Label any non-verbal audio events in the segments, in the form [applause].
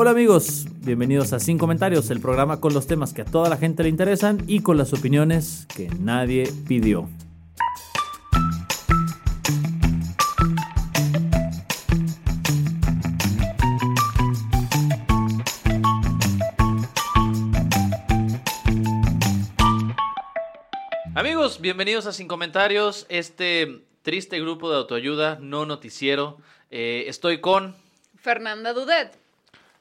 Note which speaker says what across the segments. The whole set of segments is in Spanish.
Speaker 1: Hola amigos, bienvenidos a Sin Comentarios, el programa con los temas que a toda la gente le interesan y con las opiniones que nadie pidió.
Speaker 2: Amigos, bienvenidos a Sin Comentarios, este triste grupo de autoayuda no noticiero. Eh, estoy con...
Speaker 3: Fernanda Dudet.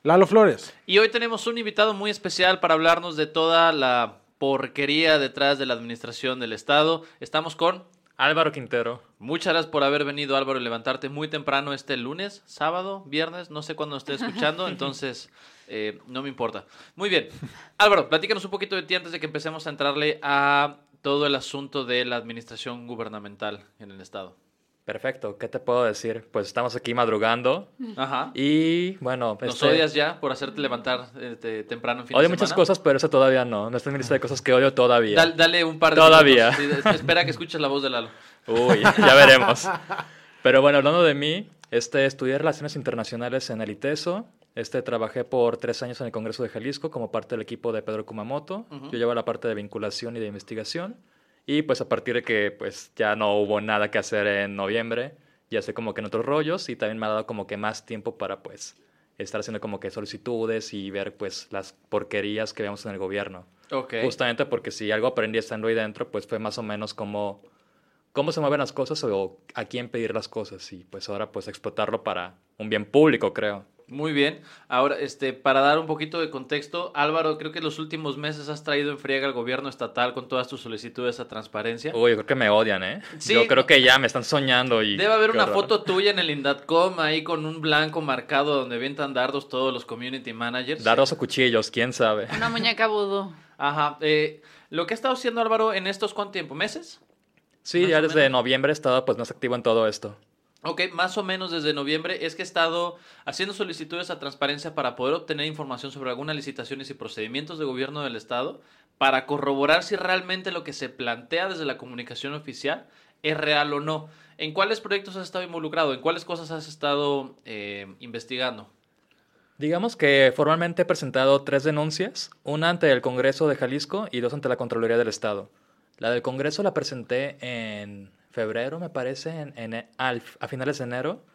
Speaker 4: Lalo Flores.
Speaker 2: Y hoy tenemos un invitado muy especial para hablarnos de toda la porquería detrás de la administración del Estado. Estamos con...
Speaker 5: Álvaro Quintero.
Speaker 2: Muchas gracias por haber venido, Álvaro, y levantarte muy temprano este lunes, sábado, viernes, no sé cuándo esté escuchando, [laughs] entonces eh, no me importa. Muy bien. Álvaro, platícanos un poquito de ti antes de que empecemos a entrarle a todo el asunto de la administración gubernamental en el Estado.
Speaker 5: Perfecto, ¿qué te puedo decir? Pues estamos aquí madrugando
Speaker 2: Ajá.
Speaker 5: y bueno...
Speaker 2: ¿Nos
Speaker 5: este-
Speaker 2: odias ya por hacerte levantar este, temprano en fin de
Speaker 5: Odio muchas cosas, pero eso todavía no. No está en mi lista de cosas que odio todavía.
Speaker 2: Dal- dale un par de
Speaker 5: Todavía.
Speaker 2: minutos. Espera que escuches la voz de Lalo.
Speaker 5: Uy, ya veremos. Pero bueno, hablando de mí, este, estudié Relaciones Internacionales en el ITESO. Este, trabajé por tres años en el Congreso de Jalisco como parte del equipo de Pedro Kumamoto. Yo llevo la parte de vinculación y de investigación. Y pues a partir de que pues ya no hubo nada que hacer en noviembre, ya sé como que en otros rollos y también me ha dado como que más tiempo para pues estar haciendo como que solicitudes y ver pues las porquerías que vemos en el gobierno. Justamente porque si algo aprendí estando ahí dentro, pues fue más o menos como cómo se mueven las cosas o a quién pedir las cosas y pues ahora pues explotarlo para un bien público, creo.
Speaker 2: Muy bien. Ahora, este, para dar un poquito de contexto, Álvaro, creo que en los últimos meses has traído en friega al gobierno estatal con todas tus solicitudes a transparencia.
Speaker 5: Uy, yo creo que me odian, ¿eh?
Speaker 2: Sí,
Speaker 5: yo creo que ya me están soñando y...
Speaker 2: Debe haber una
Speaker 5: horror.
Speaker 2: foto tuya en el Indatcom ahí con un blanco marcado donde avientan dardos todos los community managers.
Speaker 5: Dardos o cuchillos, quién sabe.
Speaker 3: Una muñeca vudú.
Speaker 2: Ajá. eh, lo que ha estado haciendo Álvaro en estos, ¿cuánto tiempo? ¿Meses?
Speaker 5: Sí, ya desde noviembre he estado pues más activo en todo esto.
Speaker 2: Ok, más o menos desde noviembre es que he estado haciendo solicitudes a transparencia para poder obtener información sobre algunas licitaciones y procedimientos de gobierno del Estado para corroborar si realmente lo que se plantea desde la comunicación oficial es real o no. ¿En cuáles proyectos has estado involucrado? ¿En cuáles cosas has estado eh, investigando?
Speaker 5: Digamos que formalmente he presentado tres denuncias, una ante el Congreso de Jalisco y dos ante la Contraloría del Estado. La del Congreso la presenté en febrero, me parece, en, en- al- a finales de enero.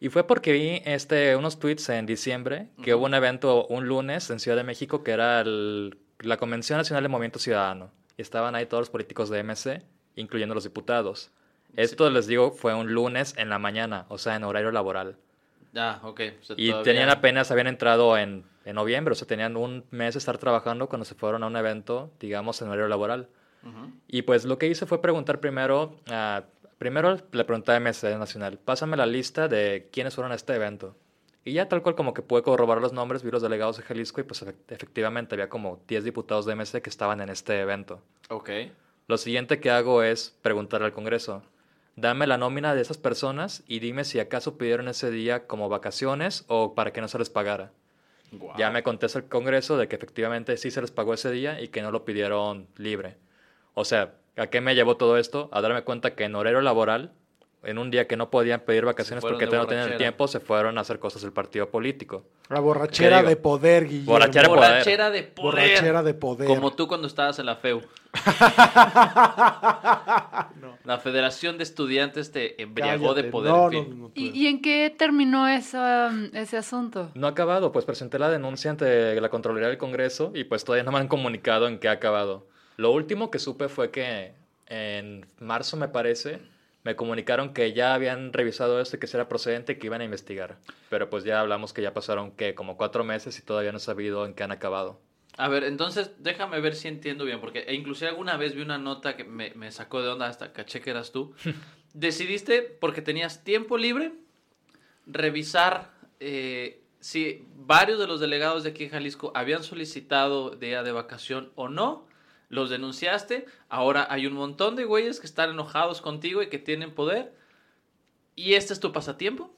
Speaker 5: Y fue porque vi este, unos tweets en diciembre que hubo un evento un lunes en Ciudad de México que era el- la Convención Nacional de Movimiento Ciudadano. Y estaban ahí todos los políticos de MC, incluyendo los diputados. Esto, les digo, fue un lunes en la mañana, o sea, en horario laboral.
Speaker 2: Ah, ok. o sea,
Speaker 5: Y
Speaker 2: todavía-
Speaker 5: tenían apenas, habían entrado en, en noviembre, o sea, tenían un mes de estar trabajando cuando se fueron a un evento, digamos, en horario laboral. Y pues lo que hice fue preguntar primero, a- primero le pregunté a MC Nacional, pásame la lista de quiénes fueron a este evento. Y ya tal cual como que pude corroborar los nombres, vi los delegados de Jalisco y pues efect- efectivamente había como 10 diputados de MC que estaban en este evento.
Speaker 2: Ok.
Speaker 5: Lo siguiente que hago es preguntar al Congreso, dame la nómina de esas personas y dime si acaso pidieron ese día como vacaciones o para que no se les pagara. Ya me contesta el Congreso de que efectivamente sí se les pagó ese día y que no lo pidieron libre. O sea, ¿a qué me llevó todo esto? A darme cuenta que en horario laboral, en un día que no podían pedir vacaciones porque no tenían el tiempo, se fueron a hacer cosas del partido político.
Speaker 4: La borrachera de poder, Guillermo.
Speaker 5: Borrachera de poder.
Speaker 2: Borrachera de poder.
Speaker 4: Borrachera de poder.
Speaker 2: Como tú cuando estabas en la FEU. [laughs] La Federación de Estudiantes te embriagó de poder.
Speaker 4: No,
Speaker 2: en fin.
Speaker 4: no, no, no,
Speaker 3: ¿Y, y en qué terminó esa, ese asunto?
Speaker 5: No ha acabado, pues presenté la denuncia ante la Contraloría del Congreso y pues todavía no me han comunicado en qué ha acabado. Lo último que supe fue que en marzo, me parece, me comunicaron que ya habían revisado esto y que si era procedente y que iban a investigar. Pero pues ya hablamos que ya pasaron, que Como cuatro meses y todavía no he sabido en qué han acabado.
Speaker 2: A ver, entonces déjame ver si entiendo bien, porque e inclusive alguna vez vi una nota que me, me sacó de onda hasta caché que eras tú, [laughs] decidiste, porque tenías tiempo libre, revisar eh, si varios de los delegados de aquí en Jalisco habían solicitado día de vacación o no. Los denunciaste. Ahora hay un montón de güeyes que están enojados contigo y que tienen poder. Y este es tu pasatiempo.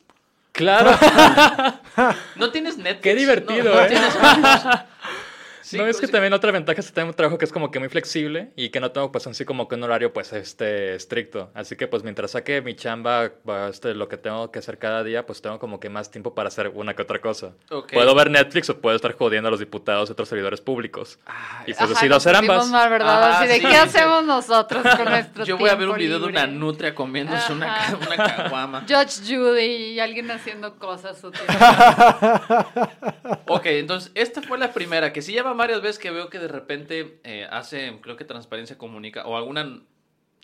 Speaker 5: Claro. [laughs]
Speaker 2: No tienes Netflix.
Speaker 5: Qué divertido,
Speaker 2: no, no
Speaker 5: ¿eh?
Speaker 2: tienes. Sí,
Speaker 5: no, es que
Speaker 2: sí.
Speaker 5: también otra ventaja es que tengo un trabajo que es como que muy flexible y que no tengo pues así como que un horario pues este estricto. Así que pues mientras saque mi chamba, este, lo que tengo que hacer cada día, pues tengo como que más tiempo para hacer una que otra cosa. Puedo ver Netflix o puedo estar jodiendo a los diputados y otros servidores públicos.
Speaker 2: Ay,
Speaker 5: y pues
Speaker 3: Ajá,
Speaker 5: decido hacer ambas.
Speaker 3: mal, ¿verdad?
Speaker 2: Ajá,
Speaker 3: Así de,
Speaker 2: sí.
Speaker 3: ¿qué hacemos nosotros con [laughs] nuestro
Speaker 2: Yo voy a ver un video de una nutria comiéndose una,
Speaker 3: Ajá.
Speaker 2: una caguama. [laughs]
Speaker 3: Judge Judy y alguien haciendo cosas.
Speaker 2: Ok, entonces esta fue la primera, que sí varias veces que veo que de repente eh, hace, creo que Transparencia Comunica, o alguna,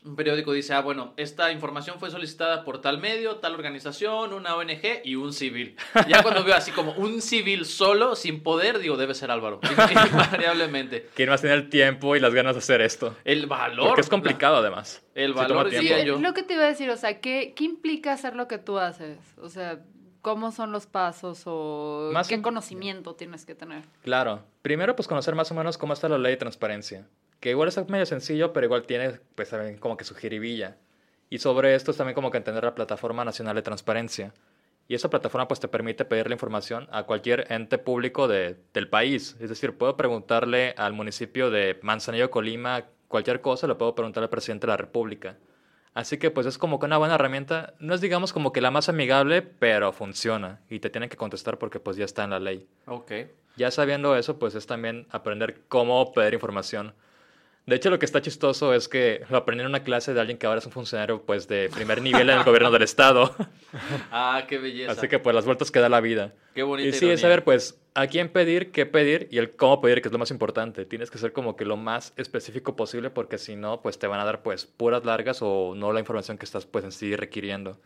Speaker 2: un periódico dice, ah, bueno, esta información fue solicitada por tal medio, tal organización, una ONG y un civil. [laughs] Ya cuando veo así como un civil solo, sin poder, digo, debe ser Álvaro, [laughs] invariablemente.
Speaker 5: ¿Quién más tiene el tiempo y las ganas de hacer esto?
Speaker 2: El valor.
Speaker 5: Porque es complicado además.
Speaker 2: El valor,
Speaker 3: Sí,
Speaker 2: yo.
Speaker 3: lo que te iba a decir, o sea, ¿qué, ¿qué implica hacer lo que tú haces? O sea, ¿cómo son los pasos o
Speaker 5: Más
Speaker 3: qué conocimiento tienes que tener?
Speaker 5: Claro. Primero, pues conocer más o menos cómo está la ley de transparencia. Que igual es medio sencillo, pero igual tiene, pues, también como que su jiribilla. Y sobre esto es también como que entender la Plataforma Nacional de Transparencia. Y esa plataforma, pues, te permite pedir la información a cualquier ente público de- del país. Es decir, puedo preguntarle al municipio de Manzanillo, Colima, cualquier cosa, le puedo preguntar al presidente de la República. Así que, pues, es como que una buena herramienta. No es, digamos, como que la más amigable, pero funciona. Y te tienen que contestar porque, pues, ya está en la ley.
Speaker 2: Ok.
Speaker 5: Ya sabiendo eso, pues es también aprender cómo pedir información. De hecho, lo que está chistoso es que lo aprendí en una clase de alguien que ahora es un funcionario pues de primer nivel en el gobierno del estado. [laughs]
Speaker 2: Ah, qué belleza.
Speaker 5: Así que pues las vueltas que da la vida.
Speaker 2: Qué bonita
Speaker 5: Y sí,
Speaker 2: ironía.
Speaker 5: es saber pues a quién pedir, qué pedir y el cómo pedir, que es lo más importante. Tienes que ser como que lo más específico posible porque si no, pues te van a dar pues puras largas o no la información que estás pues en sí requiriendo.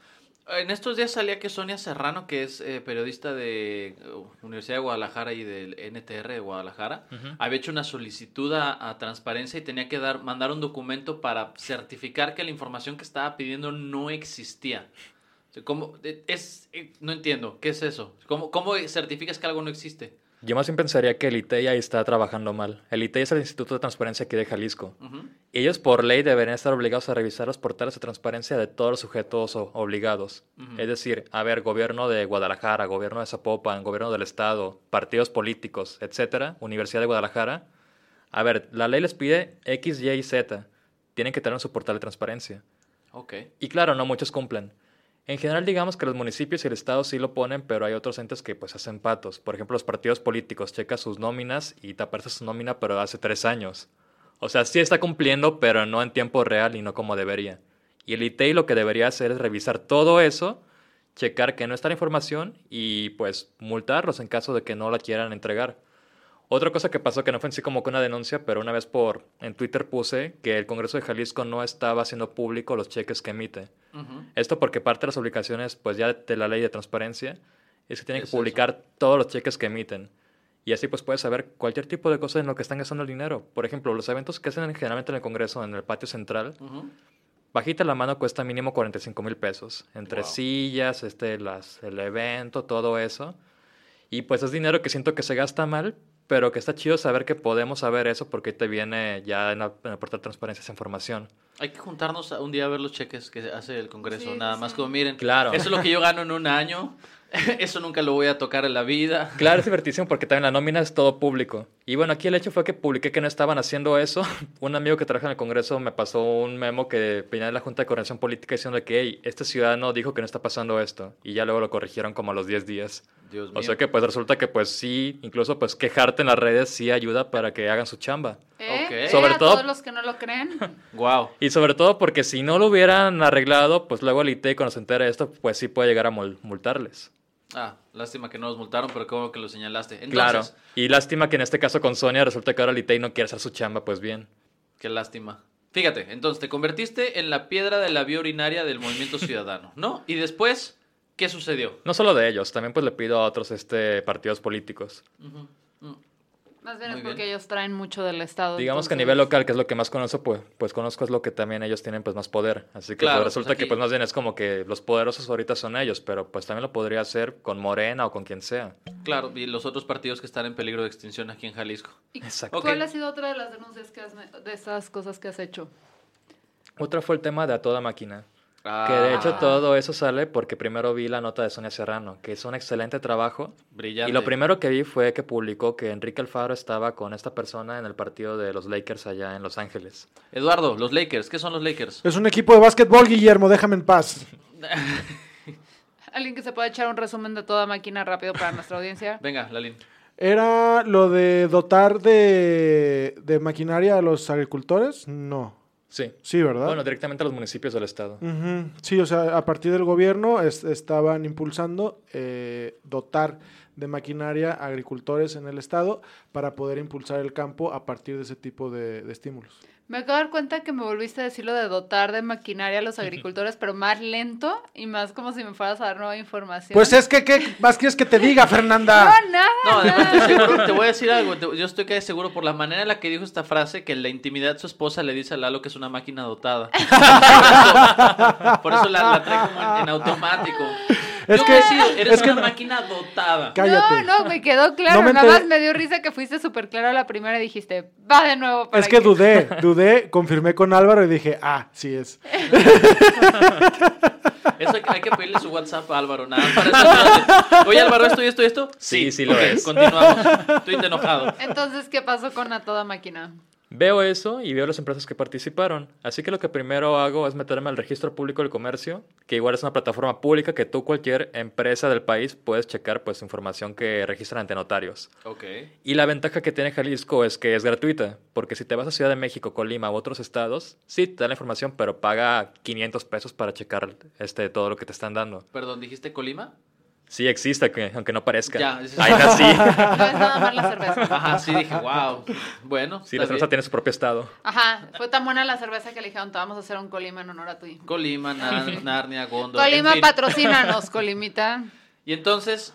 Speaker 2: En estos días salía que Sonia Serrano, que es eh, periodista de uh, Universidad de Guadalajara y del NTR de Guadalajara, había hecho una solicitud a, a transparencia y tenía que dar, mandar un documento para certificar que la información que estaba pidiendo no existía. O sea, ¿Cómo? Es, eh, no entiendo, ¿qué es eso? ¿Cómo, ¿Cómo certificas que algo no existe?
Speaker 5: Yo más bien pensaría que el ITEI ahí está trabajando mal. El ITEI es el Instituto de Transparencia aquí de Jalisco. Ellos por ley deberían estar obligados a revisar los portales de transparencia de todos los sujetos o- obligados. Es decir, a ver, gobierno de Guadalajara, gobierno de Zapopan, gobierno del Estado, partidos políticos, etcétera, Universidad de Guadalajara. A ver, la ley les pide X, Y y Z. Tienen que tener en su portal de transparencia.
Speaker 2: Ok.
Speaker 5: Y claro, no muchos cumplen. En general, digamos que los municipios y el Estado sí lo ponen, pero hay otros entes que pues hacen patos. Por ejemplo, los partidos políticos checa sus nóminas y te aparece su nómina, pero hace tres años. O sea, sí está cumpliendo, pero no en tiempo real y no como debería. Y el ITEI lo que debería hacer es revisar todo eso, checar que no está la información y pues multarlos en caso de que no la quieran entregar. Otra cosa que pasó que no fue en como una denuncia, pero una vez por en Twitter puse que el Congreso de Jalisco no estaba haciendo público los cheques que emite. Esto porque parte de las obligaciones, pues ya de la ley de transparencia, es que tienen
Speaker 2: Es
Speaker 5: que publicar todos los cheques que emiten. Y así pues puedes saber cualquier tipo de cosa en lo que están gastando el dinero. Por ejemplo, los eventos que hacen generalmente en el Congreso, en el patio central,
Speaker 2: Ujú.
Speaker 5: bajita la mano cuesta mínimo 45 mil pesos. Entre
Speaker 2: Wow.
Speaker 5: sillas, este, las, el evento, todo eso. Y pues es dinero que siento que se gasta mal, pero que está chido saber que podemos saber eso porque te viene ya en, la- en el portal de transparencia esa información.
Speaker 2: Hay que juntarnos a- un día a ver los cheques que hace el Congreso.
Speaker 3: Sí,
Speaker 2: Nada
Speaker 3: sí,
Speaker 2: más como miren.
Speaker 5: Claro.
Speaker 2: Eso es lo que yo gano en un año. [laughs] Eso nunca lo voy a tocar en la vida.
Speaker 5: Claro, es divertísimo porque también la nómina es todo público. Y bueno, aquí el hecho fue que publiqué que no estaban haciendo eso. [laughs] Un amigo que trabaja en el Congreso me pasó un memo que venía de la Junta de Coordinación Política diciendo que hey, este ciudadano dijo que no está pasando esto. Y ya luego lo corrigieron como a los 10 días.
Speaker 2: Dios mío.
Speaker 5: O sea que pues resulta que pues sí, incluso pues quejarte en las redes sí ayuda para que hagan su chamba.
Speaker 3: ¿Eh?
Speaker 2: Ok.
Speaker 3: ¿Eh?
Speaker 5: Sobre
Speaker 3: a
Speaker 5: todo-
Speaker 3: todos los que no lo creen. [laughs]
Speaker 2: Wow.
Speaker 5: Y sobre todo porque si no lo hubieran arreglado, pues luego el IT cuando se entera de esto, pues sí puede llegar a mul- multarles.
Speaker 2: Ah, lástima que no los multaron, pero como que lo señalaste. Entonces,
Speaker 5: claro. Y lástima que en este caso con Sonia resulta que ahora el IT no quiere hacer su chamba, pues bien.
Speaker 2: qué lástima. Fíjate, entonces te convertiste en la piedra de la vía urinaria del movimiento [laughs] ciudadano, ¿no? Y después, ¿qué sucedió?
Speaker 5: No solo de ellos, también pues le pido a otros este, partidos políticos.
Speaker 3: Más bien
Speaker 2: Muy
Speaker 3: es porque
Speaker 2: bien.
Speaker 3: ellos traen mucho del Estado.
Speaker 5: Digamos que a nivel local, que es lo que más conozco, pues, pues conozco es lo que también ellos tienen pues más poder. Así que
Speaker 2: Claro,
Speaker 5: pues,
Speaker 2: pues,
Speaker 5: resulta
Speaker 2: aquí-
Speaker 5: que pues más bien es como que los poderosos ahorita son ellos, pero pues también lo podría hacer con Morena o con quien sea.
Speaker 2: Claro, y los otros partidos que están en peligro de extinción aquí en Jalisco.
Speaker 3: ¿Y
Speaker 5: Exacto.
Speaker 3: ¿Cuál ha sido otra de las denuncias que has, me- de esas cosas que has hecho?
Speaker 5: Otra fue el tema de a toda máquina.
Speaker 2: Ah,
Speaker 5: Que de hecho todo eso sale porque primero vi la nota de Sonia Serrano, que hizo un excelente trabajo.
Speaker 2: Brillante.
Speaker 5: Y lo primero que vi fue que publicó que Enrique Alfaro estaba con esta persona en el partido de los Lakers allá en Los Ángeles.
Speaker 2: Eduardo, los Lakers. ¿Qué son los Lakers?
Speaker 4: Es un equipo de básquetbol, Guillermo, déjame en paz. [laughs]
Speaker 3: ¿Alguien que se pueda echar un resumen de toda máquina rápido para nuestra audiencia? [laughs]
Speaker 2: Venga, Lalín.
Speaker 4: ¿Era lo de dotar de, de maquinaria a los agricultores? No.
Speaker 5: Sí.
Speaker 4: Sí, ¿verdad?
Speaker 5: Bueno, directamente a los municipios del estado.
Speaker 4: Sí, o sea, a partir del gobierno es- estaban impulsando eh, dotar de maquinaria a agricultores en el estado para poder impulsar el campo a partir de ese tipo de, de estímulos.
Speaker 3: Me acabo de dar cuenta que me volviste a decir lo de dotar de maquinaria a los agricultores, pero más lento y más como si me fueras a dar nueva información.
Speaker 4: Pues es que, ¿qué más quieres que te diga, [laughs] Fernanda?
Speaker 3: No, nada.
Speaker 2: No, además estoy seguro, te voy a decir algo. Yo estoy casi seguro por la manera en la que dijo esta frase que en la intimidad su esposa le dice a Lalo que es una máquina dotada. [laughs] Por eso, por eso la, la trae como en, en automático.
Speaker 4: Es
Speaker 2: Yo
Speaker 4: que-
Speaker 2: decido, eres
Speaker 4: es que
Speaker 2: una
Speaker 4: no-
Speaker 2: máquina dotada.
Speaker 4: Cállate.
Speaker 3: No, no, me quedó claro.
Speaker 4: No me
Speaker 3: Nada más me dio risa que fuiste súper claro a la primera y dijiste, va de nuevo. Para
Speaker 4: Es que dudé, [laughs] dudé, confirmé con Álvaro y dije, ah, sí es.
Speaker 2: Eso hay, que- pedirle su WhatsApp a Álvaro. Nada, para Oye, Álvaro, ¿esto y esto y esto?
Speaker 5: Sí, sí lo
Speaker 2: Ok,
Speaker 5: es.
Speaker 2: Continuamos. Tweet enojado.
Speaker 3: Entonces, ¿qué pasó con a toda máquina?
Speaker 5: Veo eso y veo las empresas que participaron. Así que lo que primero hago es meterme al registro público del comercio, que igual es una plataforma pública que tú, cualquier empresa del país, puedes checar pues información que registran ante notarios.
Speaker 2: Ok.
Speaker 5: Y la ventaja que tiene Jalisco es que es gratuita, porque si te vas a Ciudad de México, Colima u otros estados, sí te da la información, pero paga 500 pesos para checar este, todo lo que te están dando.
Speaker 2: Perdón, ¿dijiste Colima?
Speaker 5: Sí existe, que- aunque no parezca.
Speaker 2: Ya, es-
Speaker 5: Ahí nací. [laughs]
Speaker 3: No es nada más la [laughs] cerveza.
Speaker 2: Ajá, sí, dije, wow. Bueno,
Speaker 5: Sí, la cerveza
Speaker 2: bien.
Speaker 5: tiene su propio estado.
Speaker 3: Ajá, fue tan buena la cerveza que le dijeron, te vamos a hacer un colima en honor a tu hijo.
Speaker 2: Colima, Nar- [laughs] Narnia, Gondor.
Speaker 3: Colima,
Speaker 2: en fin.
Speaker 3: patrocínanos, Colimita.
Speaker 2: Y entonces,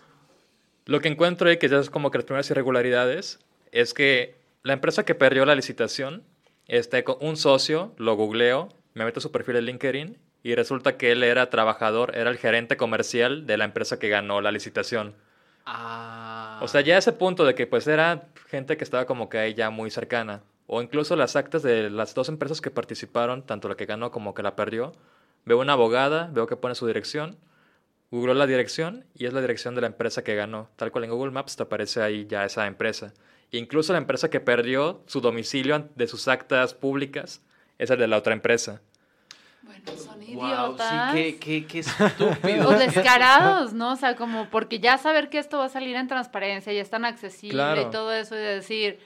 Speaker 5: Lo que encuentro ahí, que ya es como que las primeras irregularidades, es que la empresa que perdió la licitación, este, con un socio, lo googleo, me meto a su perfil de LinkedIn y resulta que él era trabajador, era el gerente comercial de la empresa que ganó la licitación.
Speaker 2: ah,
Speaker 5: O sea, ya ese punto de que pues era gente que estaba como que ahí ya muy cercana. O incluso las actas de las dos empresas que participaron, tanto la que ganó como que la perdió. Veo una abogada, veo que pone su dirección, googleo la dirección y es la dirección de la empresa que ganó. Tal cual en Google Maps te aparece ahí ya esa empresa. E incluso la empresa que perdió su domicilio de sus actas públicas es el de la otra empresa.
Speaker 3: Son
Speaker 2: wow,
Speaker 3: idiotas.
Speaker 2: sí, qué, qué. [laughs]
Speaker 3: O descarados, ¿no? O sea, como porque ya saber que esto va a salir en transparencia y es tan accesible
Speaker 5: Claro.
Speaker 3: y todo eso y de decir,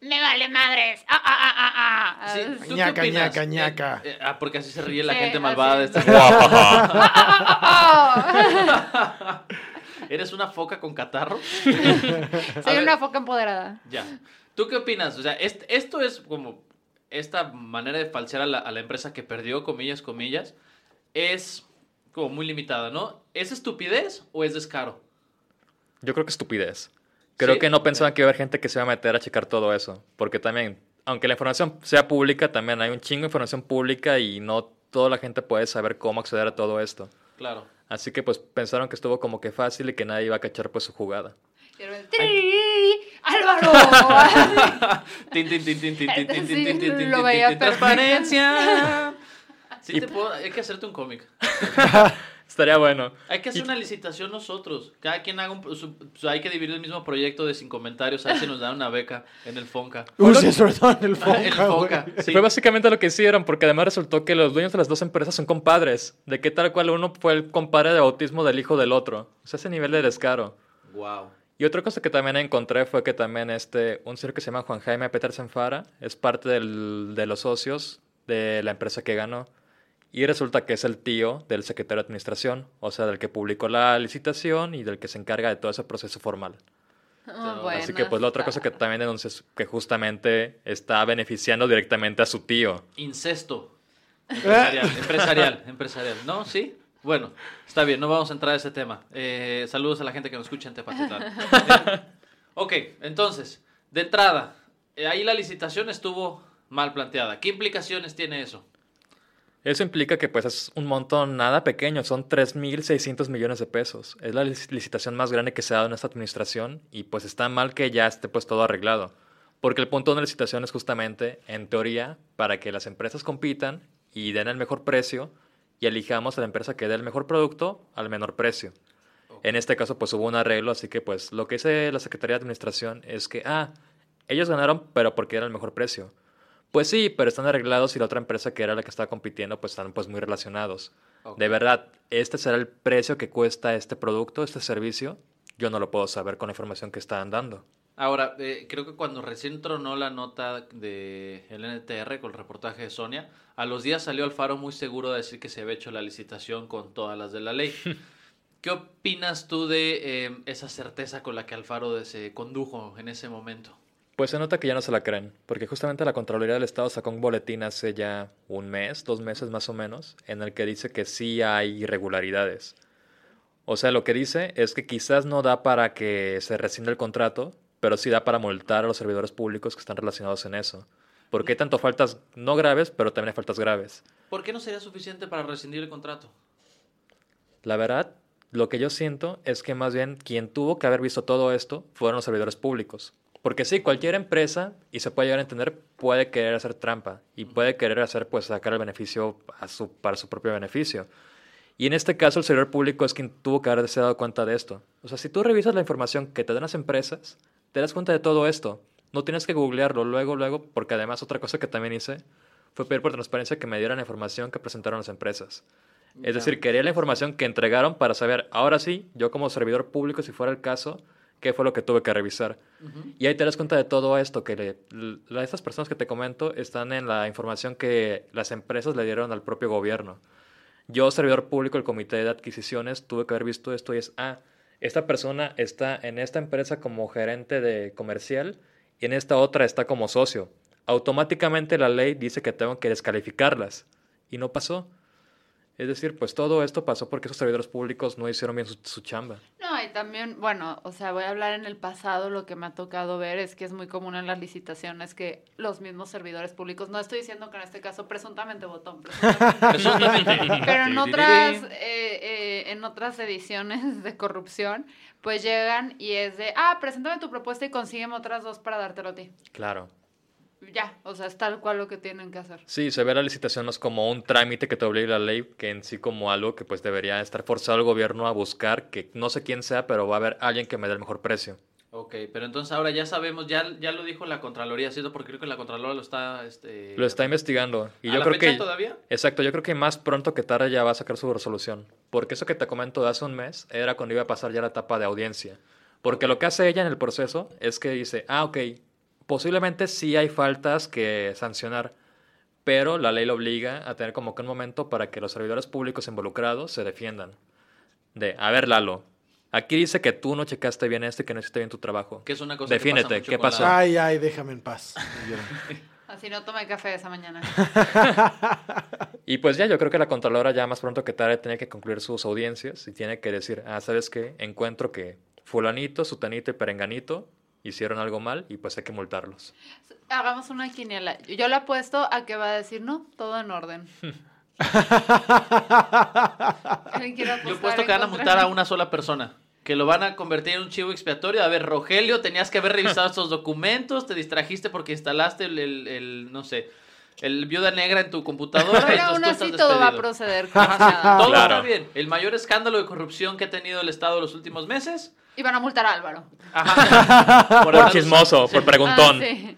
Speaker 3: me vale madres. Ah, ah, ah, ah, ah.
Speaker 2: Sí, ¿tú qué
Speaker 4: Ñaca,
Speaker 2: opinas?
Speaker 4: ñaca, ñaca.
Speaker 2: Eh, eh, ah, porque así se ríe la
Speaker 3: Sí,
Speaker 2: gente
Speaker 3: así
Speaker 2: malvada de
Speaker 3: es.
Speaker 2: esta. [laughs] [laughs] ¿Eres una foca con catarro?
Speaker 3: Soy
Speaker 2: ver.
Speaker 3: una foca empoderada.
Speaker 2: Ya. ¿Tú qué opinas? O sea, est- esto es como esta manera de falsear a la, a la empresa que perdió, comillas, comillas, es como muy limitada, ¿no? ¿Es estupidez o es descaro?
Speaker 5: Yo creo que estupidez. Creo
Speaker 2: ¿Sí?
Speaker 5: que no pensaban que iba a haber gente que se iba a meter a checar todo eso. Porque también, aunque la información sea pública, también hay un chingo de información pública y no toda la gente puede saber cómo acceder a todo esto.
Speaker 2: Claro.
Speaker 5: Así que pues pensaron que estuvo como que fácil y que nadie iba a cachar pues su jugada.
Speaker 3: Y de repente, "Tiriri, ¡Álvaro! [laughs]
Speaker 2: Tin, tin, tin, tin, tin, tin, tin,
Speaker 3: Sí,
Speaker 2: tin, tin, tin, tin,
Speaker 3: lo
Speaker 2: tin,
Speaker 3: veía.
Speaker 2: Transparencia. Sí, te puedo, hay que hacerte un cómic. [laughs]
Speaker 5: Estaría bueno.
Speaker 2: Hay que hacer
Speaker 5: Y-
Speaker 2: una licitación nosotros. Cada quien haga un... su- su- hay que dividir el mismo proyecto de sin comentarios. A ver si nos dan una beca en el Fonca.
Speaker 4: Uy, sí, sobre todo en el [laughs]
Speaker 2: En el
Speaker 4: Fonca.
Speaker 2: Fonca. sí.
Speaker 5: Fue básicamente lo que hicieron, porque además resultó que los dueños de las dos empresas son compadres. De que tal cual uno fue el compadre de bautismo del hijo del otro. O sea, ese nivel de descaro.
Speaker 2: Wow.
Speaker 5: Y otra cosa que también encontré fue que también este, un señor que se llama Juan Jaime Petersen Fara es parte del- de los socios de la empresa que ganó. Y resulta que es el tío del secretario de administración, o sea, del que publicó la licitación y del que se encarga de todo ese proceso formal.
Speaker 3: Ah,
Speaker 5: Así que pues la otra cosa que también denuncia es que justamente está beneficiando directamente a su tío.
Speaker 2: Incesto. [laughs] Empresarial, empresarial, empresarial. ¿No? ¿Sí? Bueno, está bien, no vamos a entrar a ese tema. Eh, saludos a la gente que nos escucha en Tepatitlán. Eh, [laughs] ok, entonces, De entrada, eh, ahí la licitación estuvo mal planteada. ¿Qué implicaciones tiene eso?
Speaker 5: Eso implica que pues es un montón nada pequeño, son 3.600 millones de pesos. Es la lic- licitación más grande que se ha dado en esta administración y pues está mal que ya esté pues todo arreglado. Porque el punto de una licitación es justamente, en teoría, para que las empresas compitan y den el mejor precio y elijamos a la empresa que dé el mejor producto al menor precio. En este caso pues hubo un arreglo, así que pues lo que dice la Secretaría de Administración es que, ah, ellos ganaron pero porque era el mejor precio. Pues sí, pero están arreglados y la otra empresa que era la que estaba compitiendo, pues están pues muy relacionados. De verdad, ¿este será el precio que cuesta este producto, este servicio? Yo no lo puedo saber con la información que están dando.
Speaker 2: Ahora, eh, creo que cuando recién tronó la nota de el NTR con el reportaje de Sonia, a los días salió Alfaro muy seguro de decir que se había hecho la licitación con todas las de la ley. [laughs] ¿Qué opinas tú de eh, esa certeza con la que Alfaro se condujo en ese momento?
Speaker 5: Pues se nota que ya no se la creen, porque justamente la Contraloría del Estado sacó un boletín hace ya un mes, dos meses más o menos, en el que dice que sí hay irregularidades. O sea, lo que dice es que quizás no da para que se rescinde el contrato, pero sí da para multar a los servidores públicos que están relacionados en eso. Porque hay tanto faltas no graves, pero también hay faltas graves.
Speaker 2: ¿Por qué no sería suficiente para rescindir el contrato?
Speaker 5: La verdad, lo que yo siento es que más bien quien tuvo que haber visto todo esto fueron los servidores públicos. Porque sí, cualquier empresa, y se puede llegar a entender, puede querer hacer trampa y puede querer hacer, pues, sacar el beneficio a su, para su propio beneficio. Y en este caso, el servidor público es quien tuvo que haberse dado cuenta de esto. O sea, si tú revisas la información que te dan las empresas, te das cuenta de todo esto. No tienes que googlearlo luego, luego, porque además otra cosa que también hice fue pedir por transparencia que me dieran la información que presentaron las empresas. Es decir, quería la información que entregaron para saber, ahora sí, yo como servidor público, si fuera el caso, qué fue lo que tuve que revisar. Y ahí te das cuenta de todo esto, que le- l- estas personas que te comento están en la información que las empresas le dieron al propio gobierno. Yo, servidor público del comité de adquisiciones, tuve que haber visto esto y es, ah, esta persona está en esta empresa como gerente de comercial y en esta otra está como socio. Automáticamente la ley dice que tengo que descalificarlas y no pasó. Es decir, pues todo esto pasó porque esos servidores públicos no hicieron bien su, su chamba.
Speaker 3: No, y también, bueno, o sea, voy a hablar en el pasado, lo que me ha tocado ver es que es muy común en las licitaciones que los mismos servidores públicos, no estoy diciendo que en este caso presuntamente botón, presuntamente, [laughs] pero en otras, eh, eh, en otras ediciones de corrupción, pues llegan y es de, ah, preséntame tu propuesta y consígueme otras dos para dártelo a ti.
Speaker 5: Claro.
Speaker 3: Ya, o sea, es tal cual lo que tienen que hacer.
Speaker 5: Sí, se ve la licitación más como un trámite que te obliga la ley que en sí como algo que pues debería estar forzado el gobierno a buscar, que no sé quién sea, pero va a haber alguien que me dé el mejor precio.
Speaker 2: Ok, pero entonces ahora ya sabemos, ya, ya lo dijo la Contraloría, ¿cierto? Porque creo que la Contraloría lo está... Este,
Speaker 5: Lo está investigando. Y
Speaker 2: ¿A
Speaker 5: yo
Speaker 2: la
Speaker 5: creo
Speaker 2: fecha
Speaker 5: que...
Speaker 2: todavía?
Speaker 5: Exacto, yo creo que más pronto que tarde ya va a sacar su resolución. Porque eso que te comento de hace un mes era cuando iba a pasar ya la etapa de audiencia. Porque lo que hace ella en el proceso es que dice, ah, ok, posiblemente sí hay faltas que sancionar, pero la ley lo obliga a tener como que un momento para que los servidores públicos involucrados se defiendan. De, a ver, Lalo, aquí dice que tú no checaste bien esto y que no hiciste bien tu trabajo.
Speaker 2: Que es una cosa que
Speaker 5: Defínete,
Speaker 2: pasa mucho
Speaker 5: ¿qué
Speaker 2: la-
Speaker 5: pasó?
Speaker 4: Ay, ay, déjame en paz. [laughs]
Speaker 3: Así no tomé café esa mañana. [laughs]
Speaker 5: Y pues ya, yo creo que la Contralora ya más pronto que tarde tiene que concluir sus audiencias y tiene que decir, ah, ¿sabes qué? Encuentro que fulanito, sutanito y perenganito hicieron algo mal y pues hay que multarlos.
Speaker 3: Hagamos una quiniela. Yo le apuesto a que va a decir, no, todo en orden. [laughs] ¿Alguien quiere
Speaker 2: Yo
Speaker 3: apostar
Speaker 2: he puesto
Speaker 3: en
Speaker 2: que van a multar a una sola persona. Que lo van a convertir en un chivo expiatorio. A ver, Rogelio, tenías que haber revisado [laughs] estos documentos, te distrajiste porque instalaste el, el- el, no sé, el viuda negra en tu computadora.
Speaker 3: Pero aún así todo va a proceder como nada. [laughs]
Speaker 2: Todo
Speaker 5: Claro.
Speaker 2: está bien. El mayor escándalo de corrupción que ha tenido el Estado los últimos meses.
Speaker 3: Y van a multar a Álvaro.
Speaker 2: Ajá. [laughs]
Speaker 5: Por
Speaker 2: andar
Speaker 5: chismoso, por preguntón.
Speaker 3: Ah, sí.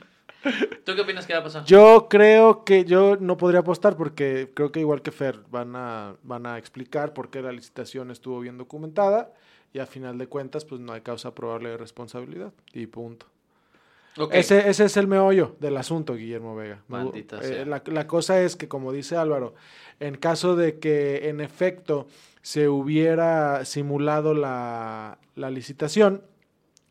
Speaker 2: ¿Tú qué opinas que va a pasar?
Speaker 4: Yo creo que yo no podría apostar porque creo que igual que Fer van a, van a explicar por qué la licitación estuvo bien documentada y a final de cuentas pues no hay causa probable de responsabilidad y punto. Ese, ese es el meollo del asunto, Guillermo Vega.
Speaker 2: Maldita
Speaker 4: eh,
Speaker 2: sea.
Speaker 4: la, la cosa es que, como dice Álvaro, en caso de que en efecto se hubiera simulado la, la licitación,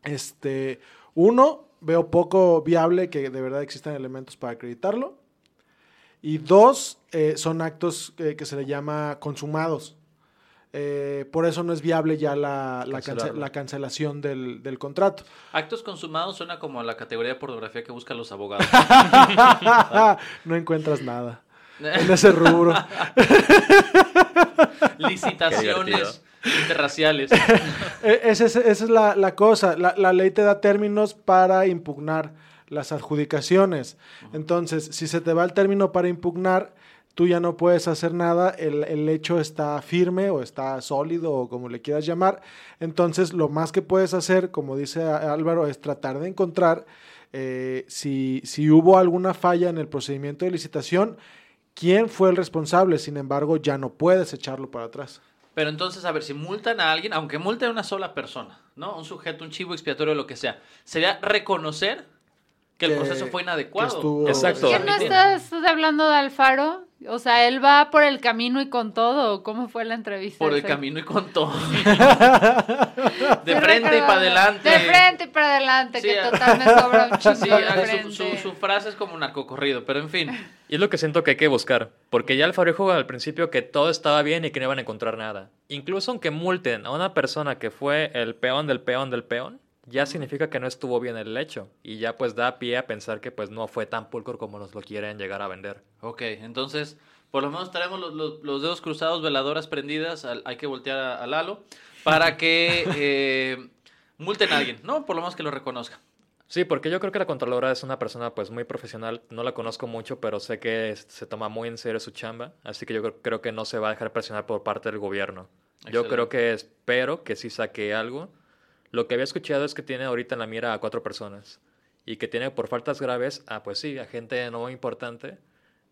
Speaker 4: este, uno, veo poco viable que de verdad existan elementos para acreditarlo. Y dos, eh, son actos eh, que se le llama consumados. Eh, por eso no es viable ya la, la, cance-
Speaker 5: Cancelarlo.
Speaker 4: la cancelación del, del contrato.
Speaker 2: Actos consumados suena como a la categoría de pornografía que buscan los abogados. [laughs]
Speaker 4: no encuentras nada en ese rubro. [laughs]
Speaker 2: Licitaciones interraciales. [laughs]
Speaker 4: E- esa es, esa es la, la cosa. La, la ley te da términos para impugnar las adjudicaciones. Entonces, si se te va el término para impugnar, tú ya no puedes hacer nada. El, el hecho está firme o está sólido o como le quieras llamar. Entonces, lo más que puedes hacer, como dice Álvaro, es tratar de encontrar eh, si, si hubo alguna falla en el procedimiento de licitación. ¿Quién fue el responsable? Sin embargo, ya no puedes echarlo para atrás.
Speaker 2: Pero entonces, a ver, si multan a alguien, aunque multen a una sola persona, ¿no? Un sujeto, un chivo expiatorio, lo que sea, sería reconocer que el proceso fue inadecuado.
Speaker 4: que estuvo-
Speaker 5: Exacto.
Speaker 3: ¿Qué no estás hablando de Alfaro? O sea, él va por el camino y con todo. ¿Cómo fue la entrevista?
Speaker 2: Por el camino y con todo. [laughs] de
Speaker 3: Sí,
Speaker 2: frente y para adelante.
Speaker 3: De frente y para adelante,
Speaker 2: Sí,
Speaker 3: que
Speaker 2: a-
Speaker 3: total me sobra un chingo
Speaker 2: Sí,
Speaker 3: de
Speaker 2: a- su, su- su frase es como un narcocorrido, pero en fin.
Speaker 5: Y es lo que siento que hay que buscar, porque ya Alfaro dijo al principio que todo estaba bien y que no iban a encontrar nada. Incluso aunque multen a una persona que fue el peón del peón del peón, ya significa que no estuvo bien el hecho y ya pues da pie a pensar que pues no fue tan pulcro como nos lo quieren llegar a vender.
Speaker 2: Ok, entonces, por lo menos tenemos los, los- los dedos cruzados, veladoras prendidas, al- hay que voltear a, a Lalo, para que [laughs] eh, multen a alguien, ¿no? Por lo menos que lo reconozca.
Speaker 5: Sí, porque yo creo que la Contralora es una persona pues muy profesional, no la conozco mucho, pero sé que se toma muy en serio su chamba, así que yo creo, que no se va a dejar presionar por parte del gobierno. Yo creo que espero que sí saque algo. Lo que había escuchado es que tiene ahorita en la mira a cuatro personas y que tiene por faltas graves a pues sí, a gente no importante,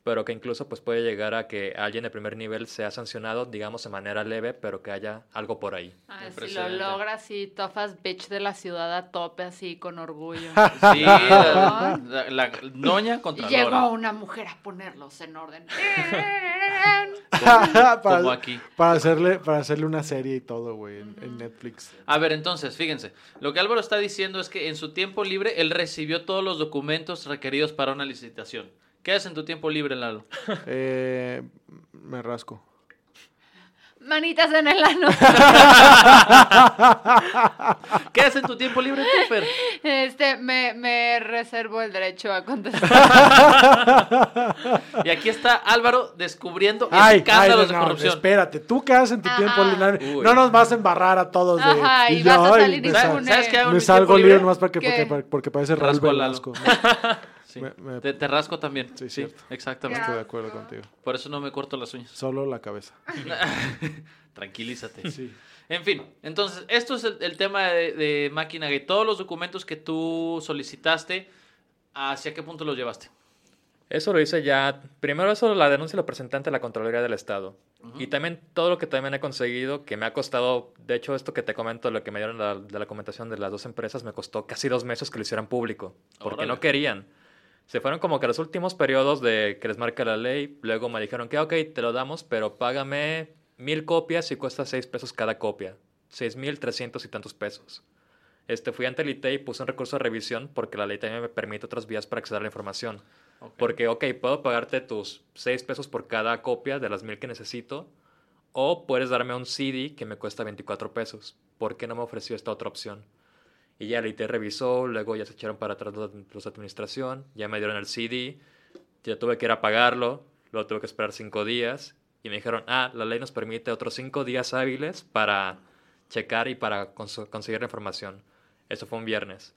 Speaker 5: pero que incluso pues puede llegar a que alguien de primer nivel sea sancionado, digamos de manera leve, pero que haya algo por ahí.
Speaker 3: Ah, si lo logras, sí, tofas bitch de la ciudad a tope, así, con orgullo. [laughs]
Speaker 2: Sí, [laughs] la, la- la doña
Speaker 3: Y
Speaker 2: contra
Speaker 3: llegó una mujer a ponerlos en orden. [laughs]
Speaker 4: para,
Speaker 2: como aquí.
Speaker 4: para hacerle, para hacerle una serie y todo, güey, en, en Netflix.
Speaker 2: A ver, entonces, fíjense. Lo que Álvaro está diciendo es que en su tiempo libre él recibió todos los documentos requeridos para una licitación. ¿Qué haces en tu tiempo libre, Lalo? [laughs]
Speaker 4: Eh, me rasco.
Speaker 3: Manitas en el ano. [laughs]
Speaker 2: ¿Qué haces en tu tiempo libre, tú, Fer?
Speaker 3: Este, me, me reservo el derecho a contestar. [laughs]
Speaker 2: Y aquí está Álvaro descubriendo
Speaker 4: Ay, ay,
Speaker 2: escándalos
Speaker 4: no,
Speaker 2: de
Speaker 4: no,
Speaker 2: corrupción.
Speaker 4: espérate, tú qué haces en tu
Speaker 3: Ajá.
Speaker 4: tiempo libre? No nos vas a embarrar a todos de...
Speaker 3: Ajá, y
Speaker 4: yo,
Speaker 3: vas a
Speaker 4: ay,
Speaker 3: salir
Speaker 4: me sal-.
Speaker 2: ¿Sabes qué hago
Speaker 4: Me salgo
Speaker 2: libre?
Speaker 4: nomás porque,
Speaker 3: ¿Qué?
Speaker 4: porque, porque parece Raúl
Speaker 2: Rasco a Lalo.
Speaker 4: Velasco.
Speaker 2: Sí.
Speaker 4: Me- me-
Speaker 2: Te, te rasco también.
Speaker 4: Sí,
Speaker 2: Sí,
Speaker 4: cierto.
Speaker 2: exactamente.
Speaker 4: Estoy de acuerdo contigo.
Speaker 2: Por eso no me corto las uñas.
Speaker 4: Solo la cabeza. [laughs]
Speaker 2: Tranquilízate.
Speaker 4: Sí.
Speaker 2: En fin, entonces, esto es el, el tema de, de Máquina Gay. Todos los documentos que tú solicitaste, ¿hacia qué punto los llevaste?
Speaker 5: Eso lo hice ya. Primero, eso la denuncia lo presenté ante la Contraloría del Estado. Y también todo lo que también he conseguido, que me ha costado. De hecho, esto que te comento, lo que me dieron la- de la comentación de las dos empresas, me costó casi dos meses que lo hicieran público. Porque
Speaker 2: Órale.
Speaker 5: no querían. Se fueron como que los últimos periodos de que les marca la ley. Luego me dijeron que, ok, te lo damos, pero págame mil copias y cuesta seis pesos cada copia. Seis mil trescientos y tantos pesos. Este, fui ante el ITE y puse un recurso de revisión porque la ley también me permite otras vías para acceder a la información.
Speaker 2: Ok.
Speaker 5: Porque, ok, puedo pagarte tus 6 pesos por cada copia de las mil que necesito, o puedes darme un CD que me cuesta 24 pesos. ¿Por qué no me ofreció esta otra opción? Y ya el IT revisó, luego ya se echaron para atrás los, de administración, ya me dieron el CD, ya tuve que ir a pagarlo, luego tuve que esperar 5 días, y me dijeron, ah, la ley nos permite otros 5 días hábiles para checar y para cons- conseguir la información. Eso fue un viernes.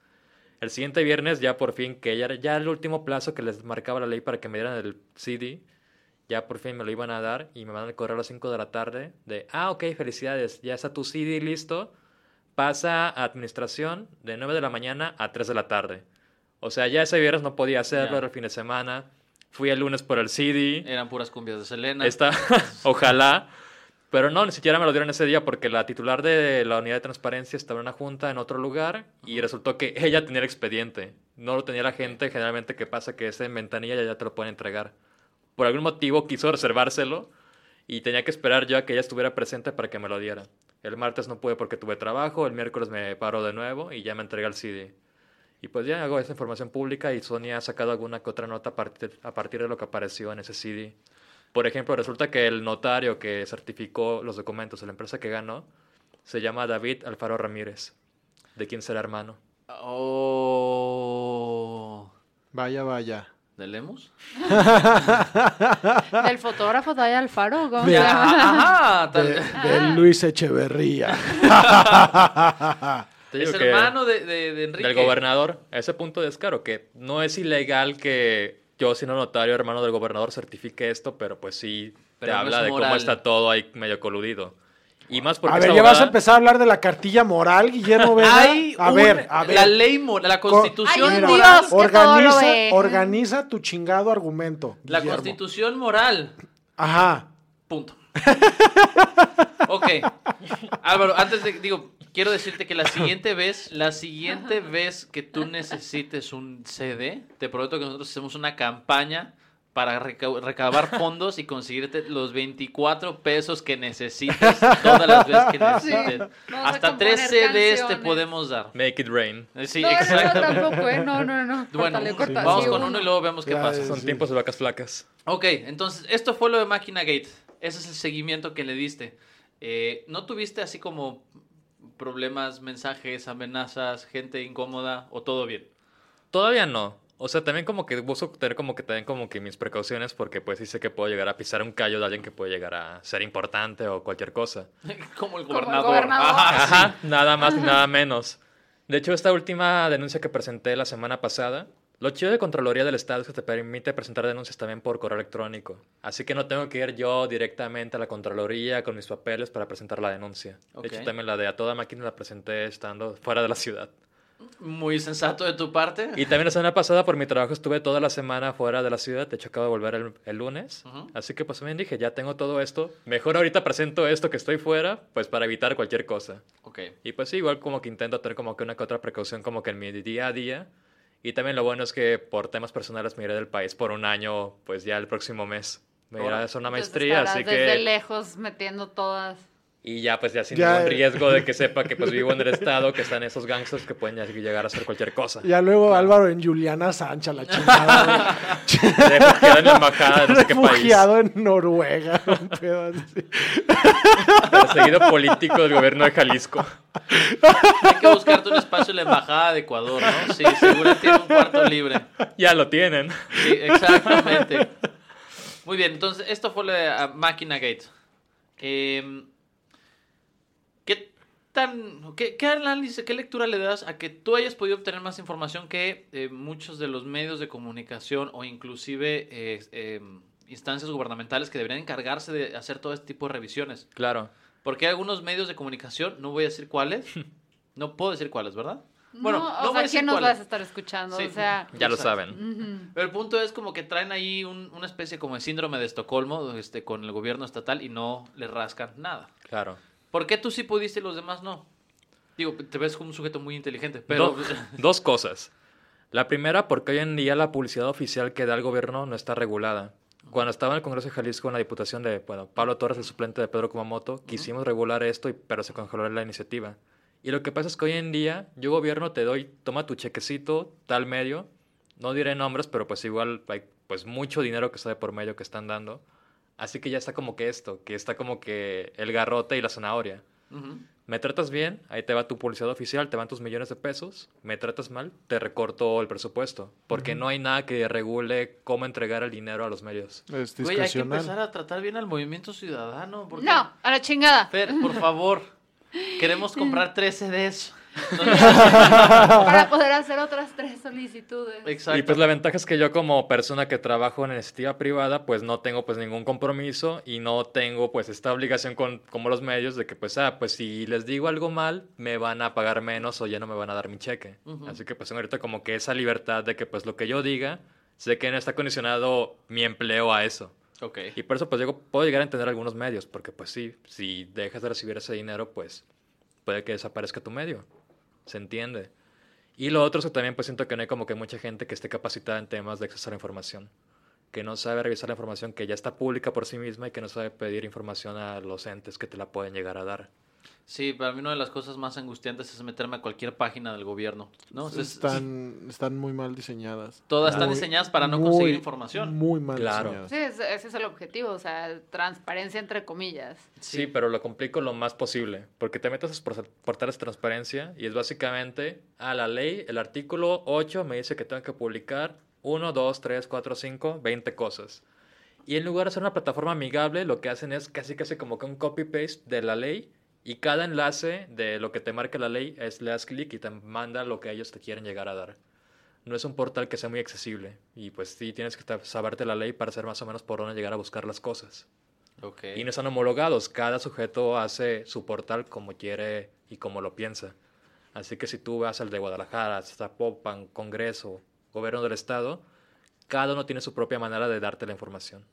Speaker 5: El siguiente viernes, ya por fin, que ya ya el último plazo que les marcaba la ley para que me dieran el CD, ya por fin me lo iban a dar y me mandan el correo a las 5 de la tarde de, ah, ok, felicidades, ya está tu CD listo, pasa a administración de 9 de la mañana a 3 de la tarde. O sea, ya ese viernes no podía hacerlo, era el fin de semana, fui el lunes por el CD,
Speaker 2: Eran puras cumbias de Selena. [laughs]
Speaker 5: Ojalá. Pero no, ni siquiera me lo dieron ese día porque la titular de la unidad de transparencia estaba en una junta en otro lugar y resultó que ella tenía el expediente. No lo tenía la gente, generalmente que pasa que ese en ventanilla ya te lo pueden entregar. Por algún motivo quiso reservárselo y tenía que esperar yo a que ella estuviera presente para que me lo diera. El martes no pude porque tuve trabajo, el miércoles me paro de nuevo y ya me entrega el CD. Y pues ya hago esa información pública y Sony ha sacado alguna que otra nota a partir, a partir de lo que apareció en ese CD. Por ejemplo, resulta que el notario que certificó los documentos de la empresa que ganó se llama David Alfaro Ramírez, de quien será hermano.
Speaker 2: Oh.
Speaker 4: Vaya, vaya.
Speaker 2: ¿De Lemus? [laughs]
Speaker 3: ¿Del fotógrafo Daya Alfaro? ¿Cómo se
Speaker 4: Mira,
Speaker 3: llama?
Speaker 2: Ajá, tal-
Speaker 4: De, de Luis Echeverría. [laughs]
Speaker 2: Es hermano de, de, de Enrique.
Speaker 5: del gobernador. A ese punto de descaro, que no es ilegal que yo, siendo notario, hermano del gobernador, certifique esto, pero pues sí
Speaker 2: Pero
Speaker 5: te
Speaker 2: no
Speaker 5: habla de
Speaker 2: moral.
Speaker 5: cómo está todo ahí medio coludido. Y más porque
Speaker 4: A ver, ya vas a empezar a hablar de la cartilla moral, Guillermo [laughs] Vega.
Speaker 2: Hay
Speaker 4: a
Speaker 2: un-
Speaker 4: ver, a ver.
Speaker 2: la ley moral, la
Speaker 4: Co-
Speaker 2: constitución
Speaker 4: Mira,
Speaker 2: moral.
Speaker 3: Dios que todo lo
Speaker 4: organiza,
Speaker 3: ve.
Speaker 4: organiza tu chingado argumento.
Speaker 2: La
Speaker 4: Guillermo.
Speaker 2: constitución moral.
Speaker 4: Ajá.
Speaker 2: Punto. ok. Álvaro, antes de, digo, quiero decirte que la siguiente vez, la siguiente vez que tú necesites un CD, te prometo que nosotros hacemos una campaña para reca- recabar [laughs] fondos y conseguirte los 24 pesos que necesites todas las veces que [laughs] necesites. Hasta tres CDs te podemos dar.
Speaker 5: Make it rain.
Speaker 2: Eh, Sí,
Speaker 3: no, no, no, tampoco, ¿eh? No, no, no. [laughs]
Speaker 2: Bueno,
Speaker 3: corta.
Speaker 2: vamos
Speaker 3: Sí,
Speaker 2: con uno y luego vemos qué
Speaker 4: Ya,
Speaker 2: pasa.
Speaker 5: Son
Speaker 4: Sí.
Speaker 5: tiempos de vacas flacas.
Speaker 2: Ok, entonces esto fue lo de Máquina Gate. Ese es el seguimiento que le diste. Eh, ¿No tuviste así como problemas, mensajes, amenazas, gente incómoda o todo bien?
Speaker 5: Todavía no. O sea, también como que busco tener como que también como que mis precauciones porque pues sí sé que puedo llegar a pisar un callo de alguien que puede llegar a ser importante o cualquier cosa. [laughs]
Speaker 2: Como el
Speaker 3: Como el
Speaker 2: gobernador.
Speaker 3: gobernador.
Speaker 2: Ajá, sí.
Speaker 5: Ajá, nada más ni nada menos. De hecho, esta última denuncia que presenté la semana pasada, lo chido de Contraloría del Estado es que te permite presentar denuncias también por correo electrónico. Así que no tengo que ir yo directamente a la Contraloría con mis papeles para presentar la denuncia.
Speaker 2: Ok.
Speaker 5: De hecho, también la de a toda máquina la presenté estando fuera de la ciudad.
Speaker 2: Muy sensato de tu parte.
Speaker 5: Y también la semana pasada por mi trabajo estuve toda la semana fuera de la ciudad. De hecho, acabo de volver el, el lunes. Así que pues también dije, ya tengo todo esto. Mejor ahorita presento esto que estoy fuera, pues para evitar cualquier cosa.
Speaker 2: Ok.
Speaker 5: Y pues sí, igual como que intento tener como que una que otra precaución como que en mi día a día. Y también lo bueno es que por temas personales me iré del país por un año, pues ya el próximo mes. Me iré a hacer una maestría, así
Speaker 3: desde
Speaker 5: que...
Speaker 3: lejos metiendo todas.
Speaker 5: Y ya pues ya sin
Speaker 4: Ya,
Speaker 5: ningún
Speaker 4: eh.
Speaker 5: riesgo de que [laughs] sepa que pues vivo en el estado, que están esos gangsters que pueden llegar a hacer cualquier cosa.
Speaker 4: Ya luego Álvaro en Juliana Sancha, la chingada. [laughs]
Speaker 5: Refugiado en la embajada de no sé qué país.
Speaker 4: Refugiado en Noruega. [laughs] un pedo así.
Speaker 5: Perseguido político del gobierno de Jalisco.
Speaker 2: Hay que buscarte un espacio en la embajada de Ecuador, ¿no? Sí, seguro tiene un cuarto libre.
Speaker 5: Ya lo tienen.
Speaker 2: Sí, exactamente. Muy bien, entonces esto fue lo de ah, Máquina Gate. Eh, ¿Qué tan, qué, qué análisis, qué lectura le das a que tú hayas podido obtener más información que eh, muchos de los medios de comunicación o inclusive eh, eh, instancias gubernamentales que deberían encargarse de hacer todo este tipo de revisiones?
Speaker 5: Claro.
Speaker 2: Porque hay algunos medios de comunicación, no voy a decir cuáles, [laughs] no puedo decir cuáles, ¿verdad? Bueno,
Speaker 3: no,
Speaker 2: no
Speaker 3: o sea, ¿quién nos vas a estar escuchando?
Speaker 2: Sí.
Speaker 3: O sea,
Speaker 5: Ya lo saben.
Speaker 2: Pero el punto es como que traen ahí un- una especie como de síndrome de Estocolmo este, con el gobierno estatal y no le rascan nada.
Speaker 5: Claro.
Speaker 2: ¿Por qué tú sí pudiste y los demás no? Digo, te ves como un sujeto muy inteligente, pero...
Speaker 5: Do- [laughs] dos cosas. La primera, porque hoy en día la publicidad oficial que da el gobierno no está regulada. Cuando estaba en el Congreso de Jalisco en la diputación de bueno, Pablo Torres, el suplente de Pedro Kumamoto, quisimos regular esto, y- pero se congeló la iniciativa. Y lo que pasa es que hoy en día, yo gobierno te doy, toma tu chequecito, tal medio, no diré nombres, pero pues igual hay pues mucho dinero que está de por medio que están dando. Así que ya está como que esto, que está como que el garrote y la zanahoria.
Speaker 2: Ujú.
Speaker 5: Me tratas bien, ahí te va tu publicidad oficial, te van tus millones de pesos. Me tratas mal, te recorto el presupuesto. Porque no hay nada que regule cómo entregar el dinero a los medios.
Speaker 4: Es
Speaker 2: Güey, hay que empezar a tratar bien al movimiento ciudadano. porque-
Speaker 3: No, a la chingada.
Speaker 2: Fer, por favor, queremos comprar [laughs] tres CDs.
Speaker 3: Para [laughs] poder hacer otras tres solicitudes.
Speaker 2: Exacto.
Speaker 5: Y pues la ventaja es que yo como persona que trabajo en iniciativa privada, pues no tengo pues ningún compromiso y no tengo pues esta obligación con como los medios de que pues ah, pues si les digo algo mal, me van a pagar menos o ya no me van a dar mi cheque. Así que pues tengo ahorita como que esa libertad de que pues lo que yo diga, sé que no está condicionado mi empleo a eso.
Speaker 2: Ok.
Speaker 5: Y por eso pues llego, puedo llegar a entender algunos medios, porque pues sí, si dejas de recibir ese dinero, pues puede que desaparezca tu medio. Se entiende. Y lo otro es que también pues siento que no hay como que mucha gente que esté capacitada en temas de acceso a la información. Que no sabe revisar la información que ya está pública por sí misma y que no sabe pedir información a los entes que te la pueden llegar a dar.
Speaker 2: Sí, para mí una de las cosas más angustiantes es meterme a cualquier página del gobierno, ¿no? Es-
Speaker 4: están, están muy mal diseñadas.
Speaker 2: todas están
Speaker 4: Muy-
Speaker 2: diseñadas para no
Speaker 4: muy-
Speaker 2: conseguir información.
Speaker 4: Muy mal
Speaker 5: Claro.
Speaker 4: diseñadas.
Speaker 3: Sí, ese ese es el objetivo, o sea, transparencia entre comillas.
Speaker 5: Sí, pero lo complico lo más posible, porque te metes a portales de transparencia y es básicamente, a la ley, el artículo 8 me dice que tengo que publicar 1, 2, 3, 4, 5, 20 cosas. Y en lugar de hacer una plataforma amigable, lo que hacen es casi casi como que un copy-paste de la ley y cada enlace de lo que te marca la ley es le das clic y te manda lo que ellos te quieren llegar a dar. No es un portal que sea muy accesible y pues sí tienes que saberte la ley para saber más o menos por dónde llegar a buscar las cosas.
Speaker 2: Ok.
Speaker 5: Y no están homologados. Cada sujeto hace su portal como quiere y como lo piensa. Así que si tú vas al de Guadalajara, Zapopan, Congreso, Gobierno del Estado, cada uno tiene su propia manera de darte la información.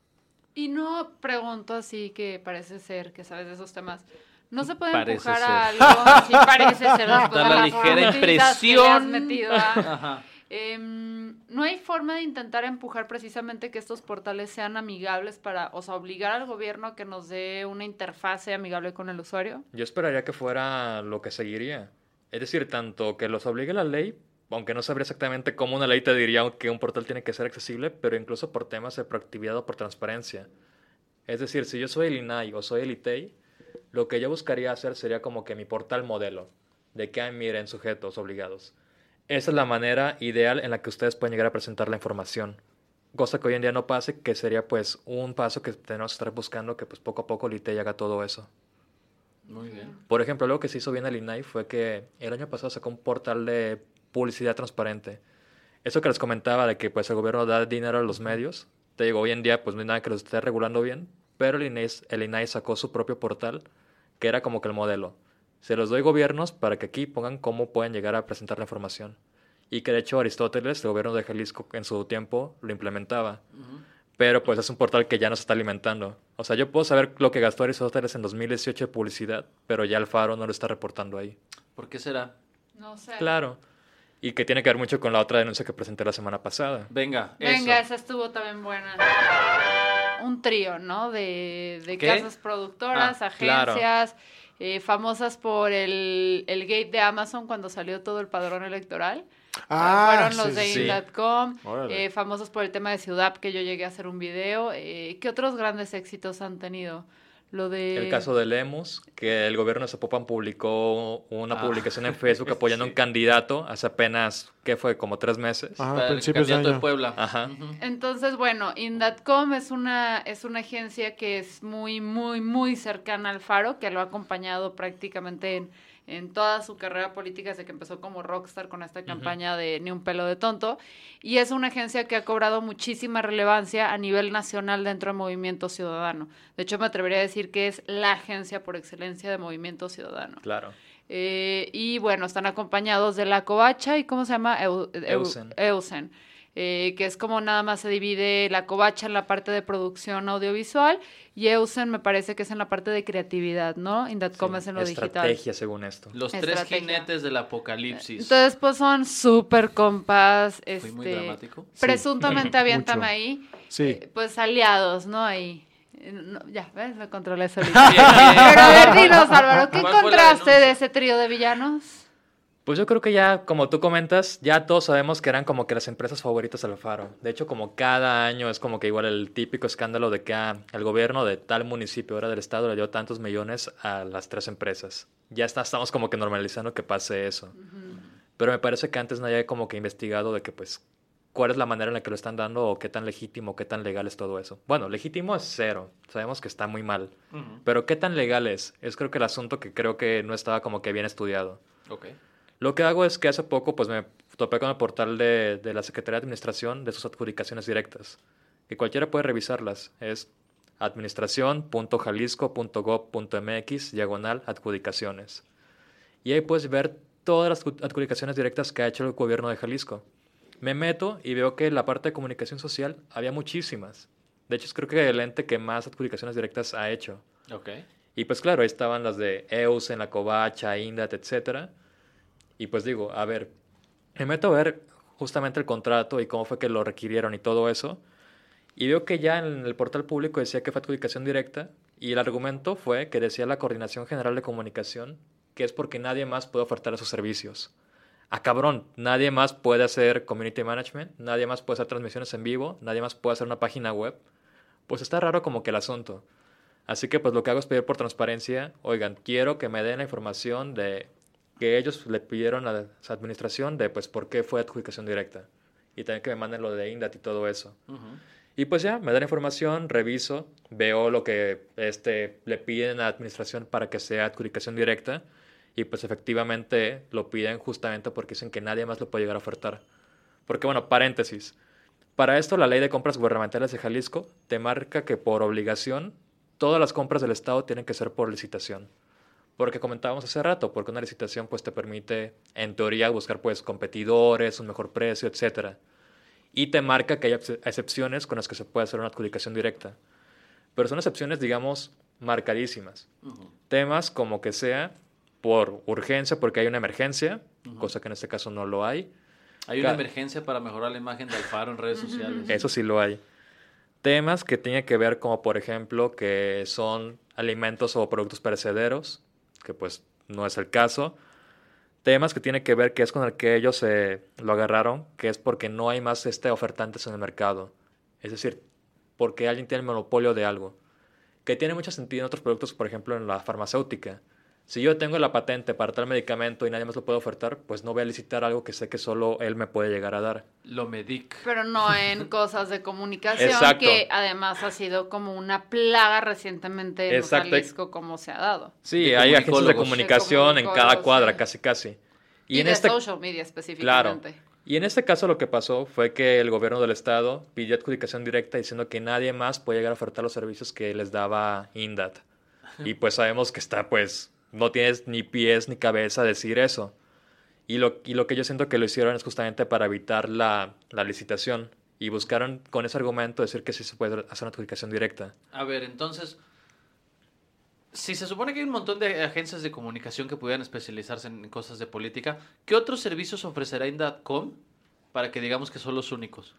Speaker 3: Y no pregunto así que parece ser que sabes de esos temas. No se puede
Speaker 2: Parece
Speaker 3: empujar
Speaker 2: ser.
Speaker 3: a algo, [laughs] sí parece ser
Speaker 2: Da
Speaker 3: de
Speaker 2: la
Speaker 3: las
Speaker 2: ligera impresión.
Speaker 3: metido a-
Speaker 2: Ajá.
Speaker 3: Em, no hay forma de intentar empujar precisamente que estos portales sean amigables para, o sea, obligar al gobierno a que nos dé una interfase amigable con el usuario.
Speaker 5: Yo esperaría que fuera lo que seguiría. Es decir, tanto que los obligue la ley, aunque no sabría exactamente cómo una ley te diría que un portal tiene que ser accesible, pero incluso por temas de proactividad o por transparencia. Es decir, si yo soy el INAI o soy el ITEI, lo que yo buscaría hacer sería como que mi portal modelo, de que, "Ay, miren, sujetos obligados. Esa es la manera ideal en la que ustedes pueden llegar a presentar la información. Cosa que hoy en día no pase, que sería pues un paso que tenemos que estar buscando que pues poco a poco el haga todo eso.
Speaker 2: Muy bien.
Speaker 5: Por ejemplo, algo que se hizo bien el INAI fue que el año pasado sacó un portal de publicidad transparente. Eso que les comentaba de que pues el gobierno da dinero a los medios. Te digo, hoy en día pues no hay nada que lo esté regulando bien, pero el INAI, el INAI sacó su propio portal que era como que el modelo. Se los doy gobiernos para que aquí pongan cómo pueden llegar a presentar la información. Y que de hecho Aristóteles, el gobierno de Jalisco en su tiempo, lo implementaba. Pero pues es un portal que ya no se está alimentando. O sea, yo puedo saber lo que gastó Aristóteles en 2018 de publicidad, pero ya el Faro no lo está reportando ahí.
Speaker 2: ¿Por qué será?
Speaker 3: No sé.
Speaker 5: Claro. Y que tiene que ver mucho con la otra denuncia que presenté la semana pasada.
Speaker 2: Venga,
Speaker 3: Venga,
Speaker 2: eso.
Speaker 3: esa estuvo también buena. Un trío, ¿no? De, de casas productoras,
Speaker 2: Ah,
Speaker 5: claro.
Speaker 3: agencias, eh, famosas por el, el gate de Amazon cuando salió todo el padrón electoral.
Speaker 4: Ah,
Speaker 3: Fueron los
Speaker 4: sí,
Speaker 3: de
Speaker 4: sí. Órale.
Speaker 3: eh, famosos por el tema de Ciudad, que yo llegué a hacer un video. Eh, ¿Qué otros grandes éxitos han tenido? Lo de...
Speaker 5: El caso de Lemus, que el gobierno de Zapopan publicó una
Speaker 2: Ah,
Speaker 5: publicación en [laughs] Facebook apoyando a
Speaker 2: sí.
Speaker 5: un candidato hace apenas, ¿qué fue? Como tres meses.
Speaker 4: Ajá,
Speaker 2: Para el
Speaker 4: principios de
Speaker 2: candidato de
Speaker 4: año.
Speaker 2: Puebla.
Speaker 5: Ajá.
Speaker 3: Entonces, bueno, Indatcom es una, es una agencia que es muy, muy, muy cercana al Faro, que lo ha acompañado prácticamente en, en toda su carrera política desde que empezó como rockstar con esta campaña de Ni un pelo de tonto. Y es una agencia que ha cobrado muchísima relevancia a nivel nacional dentro del Movimiento Ciudadano. De hecho, me atrevería a decir que es la agencia por excelencia de Movimiento Ciudadano.
Speaker 5: Claro.
Speaker 3: Eh, y bueno, están acompañados de la covacha y ¿cómo se llama? Eu- Eu-
Speaker 5: Eusen.
Speaker 3: Eusen, eh, que es como nada más se divide la covacha en la parte de producción audiovisual y Eusen me parece que es en la parte de creatividad, ¿no? Indatcom
Speaker 5: Sí,
Speaker 3: es en lo digital.
Speaker 5: Estrategia, según esto.
Speaker 2: Los tres
Speaker 3: Estrategia.
Speaker 2: jinetes del apocalipsis.
Speaker 3: Entonces, pues son súper compas,
Speaker 2: Fui muy
Speaker 3: este,
Speaker 2: dramático.
Speaker 3: presuntamente [laughs] aviéntame
Speaker 4: mucho.
Speaker 3: ahí,
Speaker 4: Sí.
Speaker 3: eh, pues aliados, ¿no? Ahí. Eh, no, ya, ¿ves? Me controlé solito. Pero a ver, dinos, Álvaro, ¿qué
Speaker 2: ¿Cuál fue la
Speaker 3: encontraste de ese trío de villanos?
Speaker 5: Pues yo creo que ya, como tú comentas, ya todos sabemos que eran como que las empresas favoritas del Faro. De hecho, como cada año es como que igual el típico escándalo de que ah, el gobierno de tal municipio, ahora del estado, le dio tantos millones a las tres empresas. Ya está, estamos como que normalizando que pase eso. Pero me parece que antes no había como que investigado de que pues cuál es la manera en la que lo están dando o qué tan legítimo, qué tan legal es todo eso. Bueno, legítimo es cero. Sabemos que está muy mal. Pero qué tan legal es, es creo que el asunto que creo que no estaba como que bien estudiado.
Speaker 2: Ok.
Speaker 5: Lo que hago es que hace poco pues me topé con el portal de, de la Secretaría de Administración de sus adjudicaciones directas, que cualquiera puede revisarlas. Es administración.jalisco.gov.mx diagonal adjudicaciones. Y ahí puedes ver todas las adju- adjudicaciones directas que ha hecho el gobierno de Jalisco. Me meto y veo que en la parte de comunicación social había muchísimas. De hecho, creo que el ente que más adjudicaciones directas ha hecho. Y pues claro, ahí estaban las de EUS, en la Covacha, Indat, etcétera. Y pues digo, a ver, me meto a ver justamente el contrato y cómo fue que lo requirieron y todo eso. Y veo que ya en el portal público decía que fue adjudicación directa Y el argumento fue que decía la Coordinación General de Comunicación que es porque nadie más puede ofertar esos servicios. Ah, cabrón, nadie más puede hacer community management, nadie más puede hacer transmisiones en vivo, nadie más puede hacer una página web. Pues está raro como que el asunto. Así que pues lo que hago es pedir por transparencia, oigan, quiero que me den la información de que ellos le pidieron a esa administración de pues por qué fue adjudicación directa. Y también que me manden lo de INDAT y todo eso. Y pues ya, me dan información, reviso, veo lo que este, le piden a la administración para que sea adjudicación directa y pues efectivamente lo piden justamente porque dicen que nadie más lo puede llegar a ofertar. Porque bueno, paréntesis. Para esto la ley de compras gubernamentales de Jalisco te marca que por obligación todas las compras del Estado tienen que ser por licitación. Porque comentábamos hace rato, porque una licitación pues te permite en teoría buscar pues competidores, un mejor precio, etcétera y te marca que hay excepciones con las que se puede hacer una adjudicación directa. Pero son excepciones, digamos, marcadísimas. Temas como que sea por urgencia, porque hay una emergencia, cosa que en este caso no lo hay.
Speaker 2: Hay una emergencia para mejorar la imagen de Alfaro en redes sociales.
Speaker 5: Eso sí lo hay. Temas que tienen que ver como, por ejemplo, que son alimentos o productos perecederos, que pues no es el caso temas que tiene que ver que es con el que ellos se lo agarraron, que es porque no hay más este ofertantes en el mercado. Es decir, porque alguien tiene el monopolio de algo. Que tiene mucho sentido en otros productos, por ejemplo, en la farmacéutica. Si yo tengo la patente para tal medicamento y nadie más lo puede ofertar, pues no voy a licitar algo que sé que solo él me puede llegar a dar.
Speaker 2: Lo medic.
Speaker 3: Pero no en [laughs] cosas de comunicación, que además ha sido como una plaga recientemente en Jalisco, como se ha dado.
Speaker 5: Sí, hay agencias de comunicación en cada cuadra, casi casi.
Speaker 3: Y, en de este... social media específicamente.
Speaker 5: Claro. Y en este caso lo que pasó fue que el gobierno del estado pidió adjudicación directa diciendo que nadie más puede llegar a ofertar los servicios que les daba INDAT. [laughs] Y pues sabemos que está pues no tienes ni pies ni cabeza decir eso. Y lo, y lo que yo siento que lo hicieron es justamente para evitar la, la licitación. Y buscaron con ese argumento decir que sí se puede hacer una adjudicación directa.
Speaker 2: A ver, entonces, si se supone que hay un montón de agencias de comunicación que pudieran especializarse en cosas de política, ¿qué otros servicios ofrecerá Indatcom para que digamos que son los únicos?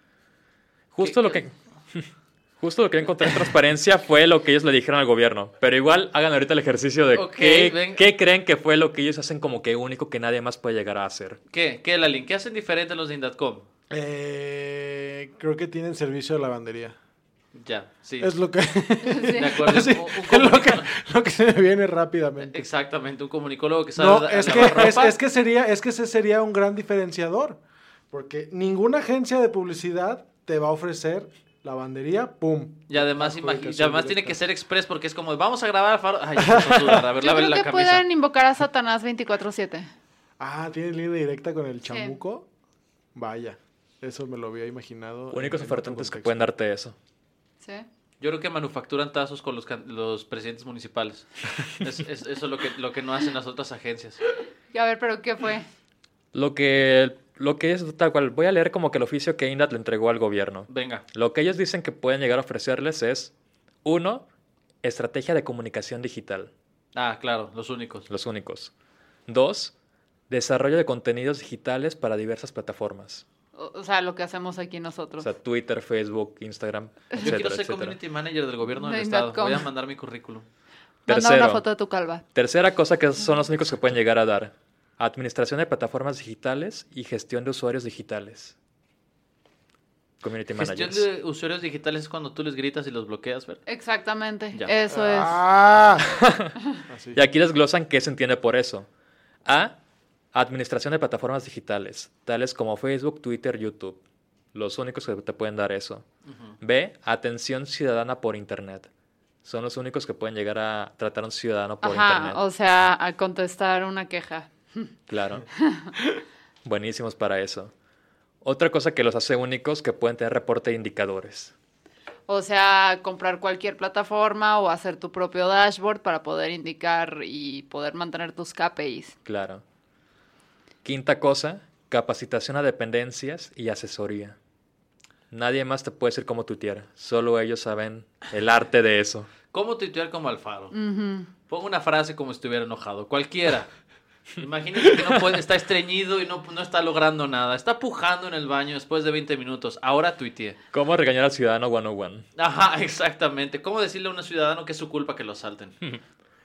Speaker 5: Justo lo que... [laughs] Justo lo que encontré en transparencia fue lo que ellos le dijeron al gobierno. Pero igual hagan ahorita el ejercicio de qué, creen que fue lo que ellos hacen como que único que nadie más puede llegar a hacer.
Speaker 2: ¿Qué? ¿Qué, Lalin? ¿Qué hacen diferente los de Indatcom?
Speaker 4: Eh, creo que tienen servicio de lavandería.
Speaker 2: Ya, sí.
Speaker 4: Es lo que... [laughs] De acuerdo. [laughs] es lo que, se me viene rápidamente.
Speaker 2: Exactamente, un comunicólogo que sabe...
Speaker 4: No, es, que, es, que sería, es que ese sería un gran diferenciador. Porque ninguna agencia de publicidad te va a ofrecer lavandería, pum.
Speaker 2: Y además, además tiene que ser express porque es como, vamos a grabar faro. Ay, a
Speaker 3: ver, Yo creo que pueden invocar a Satanás 24-7.
Speaker 4: Ah, ¿tiene línea directa con el chamuco? Vaya, eso me lo había imaginado.
Speaker 5: Únicos ofertantes que pueden darte eso.
Speaker 3: Sí.
Speaker 2: Yo creo que manufacturan tazos con los, los presidentes municipales. [laughs] es, eso es lo que, lo que no hacen las otras agencias.
Speaker 3: Y a ver, ¿pero qué fue?
Speaker 5: Lo que lo que es tal cual, voy a leer como que el oficio que INDAT le entregó al gobierno.
Speaker 2: Venga.
Speaker 5: Lo que ellos dicen que pueden llegar a ofrecerles es, uno, estrategia de comunicación digital.
Speaker 2: Ah, claro, los únicos.
Speaker 5: Los únicos. Dos, desarrollo de contenidos digitales para diversas plataformas.
Speaker 3: O sea, lo que hacemos aquí nosotros.
Speaker 5: O sea, Twitter, Facebook, Instagram. [laughs]
Speaker 2: Yo quiero ser community manager del gobierno del estado. Voy a mandar mi currículum.
Speaker 3: Manda una foto de tu calva.
Speaker 5: Tercera cosa que son los únicos que pueden llegar a dar. Administración de plataformas digitales y gestión de usuarios digitales.
Speaker 2: Community Gestión de usuarios digitales es cuando tú les gritas y los bloqueas, ¿verdad?
Speaker 3: Exactamente, eso es.
Speaker 4: Ah. [laughs]
Speaker 5: y aquí desglosan qué se entiende por eso. A. Administración de plataformas digitales, tales como Facebook, Twitter, YouTube. Los únicos que te pueden dar eso. B. Atención ciudadana por Internet. Son los únicos que pueden llegar a tratar a un ciudadano por Internet.
Speaker 3: O sea, a contestar una queja.
Speaker 5: Claro. [laughs] Buenísimos para eso. Otra cosa que los hace únicos que pueden tener reporte de indicadores.
Speaker 3: O sea, comprar cualquier plataforma o hacer tu propio dashboard para poder indicar y poder mantener tus KPIs.
Speaker 5: Claro. Quinta cosa, capacitación a dependencias y asesoría. Nadie más te puede decir cómo tuitear. Solo ellos saben el arte de eso.
Speaker 2: ¿Cómo tuitear como Alfaro? Pongo una frase como si estuviera enojado. Cualquiera. Imagínate que no puede, está estreñido y no, no está logrando nada. Está pujando en el baño después de 20 minutos. Ahora tuiteé.
Speaker 5: ¿Cómo regañar al ciudadano 101?
Speaker 2: Ajá, [laughs] exactamente. ¿Cómo decirle a un ciudadano que es su culpa que lo salten? [laughs]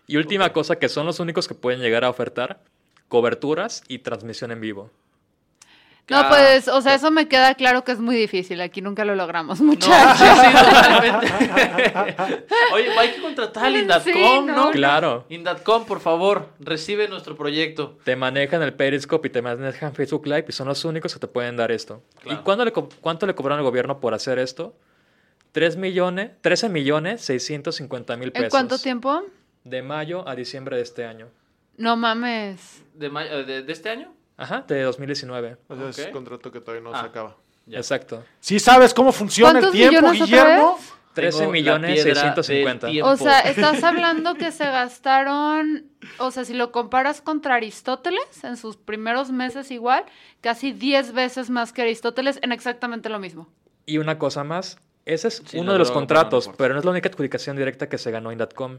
Speaker 5: Y última cosa, que son los únicos que pueden llegar a ofertar, coberturas y transmisión en vivo.
Speaker 3: No,
Speaker 2: Ah,
Speaker 3: pues, o sea, eso me queda claro que es muy difícil. Aquí nunca lo logramos, muchachos. [laughs]
Speaker 2: sí, sí, [laughs] totalmente. Oye, hay que contratar al Indatcom,
Speaker 3: Sí,
Speaker 2: ¿no?
Speaker 3: no.
Speaker 5: Claro.
Speaker 2: Indatcom, por favor, recibe nuestro proyecto.
Speaker 5: Te manejan el Periscope y te manejan Facebook Live y son los únicos que te pueden dar esto.
Speaker 2: Claro.
Speaker 5: ¿Y cuándo le cuánto le cobraron al gobierno por hacer esto? 3 millones, 13 millones 650 mil pesos.
Speaker 3: ¿En cuánto tiempo?
Speaker 5: De mayo a diciembre de este año.
Speaker 3: No mames.
Speaker 2: ¿De, ma- de, de este año?
Speaker 5: Ajá, de 2019.
Speaker 4: O sea, es un contrato que todavía no
Speaker 2: Ah.
Speaker 4: se acaba.
Speaker 2: Ya.
Speaker 5: Exacto.
Speaker 4: ¿Sí sabes cómo funciona el
Speaker 3: ¿Cuántos
Speaker 4: tiempo, Guillermo?
Speaker 3: vez?
Speaker 5: 13
Speaker 2: Tengo la
Speaker 5: millones
Speaker 2: piedra
Speaker 5: 650.
Speaker 2: del tiempo.
Speaker 3: O sea, estás hablando que [laughs] se gastaron, o sea, si lo comparas contra Aristóteles en sus primeros meses igual, casi 10 veces más que Aristóteles en exactamente lo mismo.
Speaker 5: Y una cosa más, ese es
Speaker 2: Sí,
Speaker 5: uno de los contratos,
Speaker 2: pero no importa.
Speaker 5: pero no es la única adjudicación directa que se ganó Indatcom.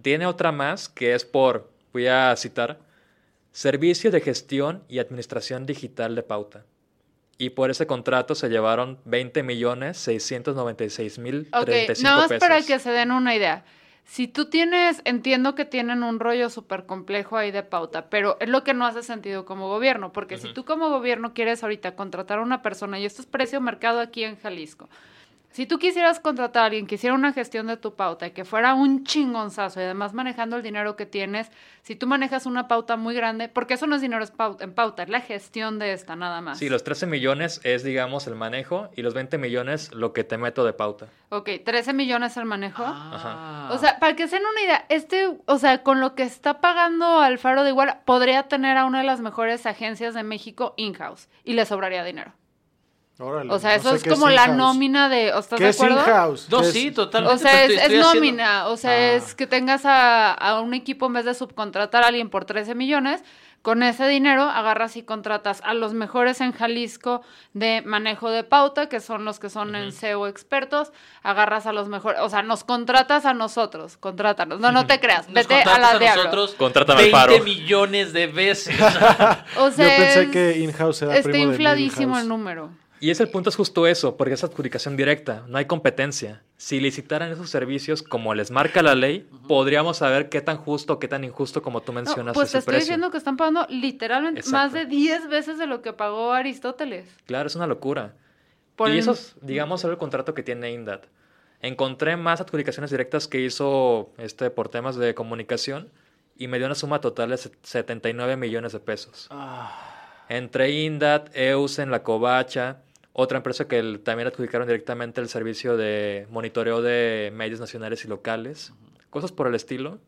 Speaker 5: Tiene otra más que es por, voy a citar, Servicio de Gestión y Administración Digital de Pauta. Y por ese contrato se llevaron 20 millones 696 mil
Speaker 3: Ok,
Speaker 5: 35
Speaker 3: nada más
Speaker 5: pesos.
Speaker 3: para que se den una idea. Si tú tienes, entiendo que tienen un rollo súper complejo ahí de pauta, pero es lo que no hace sentido como gobierno, porque si tú como gobierno quieres ahorita contratar a una persona, y esto es precio mercado aquí en Jalisco, si tú quisieras contratar a alguien que hiciera una gestión de tu pauta y que fuera un chingonzazo y además manejando el dinero que tienes, si tú manejas una pauta muy grande, porque eso no es dinero en pauta, es la gestión de esta nada más.
Speaker 5: Sí, los 13 millones es, digamos, el manejo y los 20 millones lo que te meto de pauta.
Speaker 3: Ok, 13 millones el manejo.
Speaker 2: Ah.
Speaker 3: O sea, para que se den una idea, este, o sea, con lo que está pagando Alfaro de Iguala, podría tener a una de las mejores agencias de México in-house y le sobraría dinero.
Speaker 4: Órale,
Speaker 3: O sea,
Speaker 4: no
Speaker 3: eso
Speaker 4: sé
Speaker 3: es como la nómina de, ¿o ¿estás
Speaker 4: ¿Qué
Speaker 3: de
Speaker 4: es
Speaker 3: acuerdo?
Speaker 4: in-house?
Speaker 2: No,
Speaker 4: ¿Qué es-
Speaker 2: sí, totalmente.
Speaker 3: O sea, es, es
Speaker 2: haciendo-
Speaker 3: nómina, o sea,
Speaker 4: Ah.
Speaker 3: es que tengas a, a un equipo en vez de subcontratar a alguien por 13 millones, con ese dinero agarras y contratas a los mejores en Jalisco de manejo de pauta, que son los que son en SEO expertos, agarras a los mejores, o sea, nos contratas a nosotros, contrátanos, no, no te creas,
Speaker 2: Nos
Speaker 3: vete a
Speaker 2: contratas
Speaker 3: la diablo.
Speaker 2: nosotros
Speaker 5: Contrátame al
Speaker 2: 20
Speaker 5: Faro.
Speaker 2: millones de veces. [laughs]
Speaker 3: O sea,
Speaker 4: Yo pensé
Speaker 3: es-
Speaker 4: que in-house era
Speaker 3: está
Speaker 4: primo de
Speaker 3: infladísimo el número.
Speaker 5: Y es el punto es justo eso, porque es adjudicación directa, no hay competencia. Si licitaran esos servicios como les marca la ley, podríamos saber qué tan justo o qué tan injusto como tú
Speaker 3: No,
Speaker 5: mencionas
Speaker 3: pues
Speaker 5: es
Speaker 3: te estoy
Speaker 5: precio.
Speaker 3: diciendo que están pagando literalmente
Speaker 5: Exacto.
Speaker 3: más de 10 veces de lo que pagó Aristóteles.
Speaker 5: Claro, es una locura.
Speaker 3: Por
Speaker 5: y eso es, digamos, el contrato que tiene Indat. Encontré más adjudicaciones directas que hizo este por temas de comunicación y me dio una suma total de set- 79 millones de pesos.
Speaker 4: Ah.
Speaker 5: Entre Indat, Eusen, La Covacha, otra empresa que el- también adjudicaron directamente el servicio de monitoreo de medios nacionales y locales, cosas por el estilo.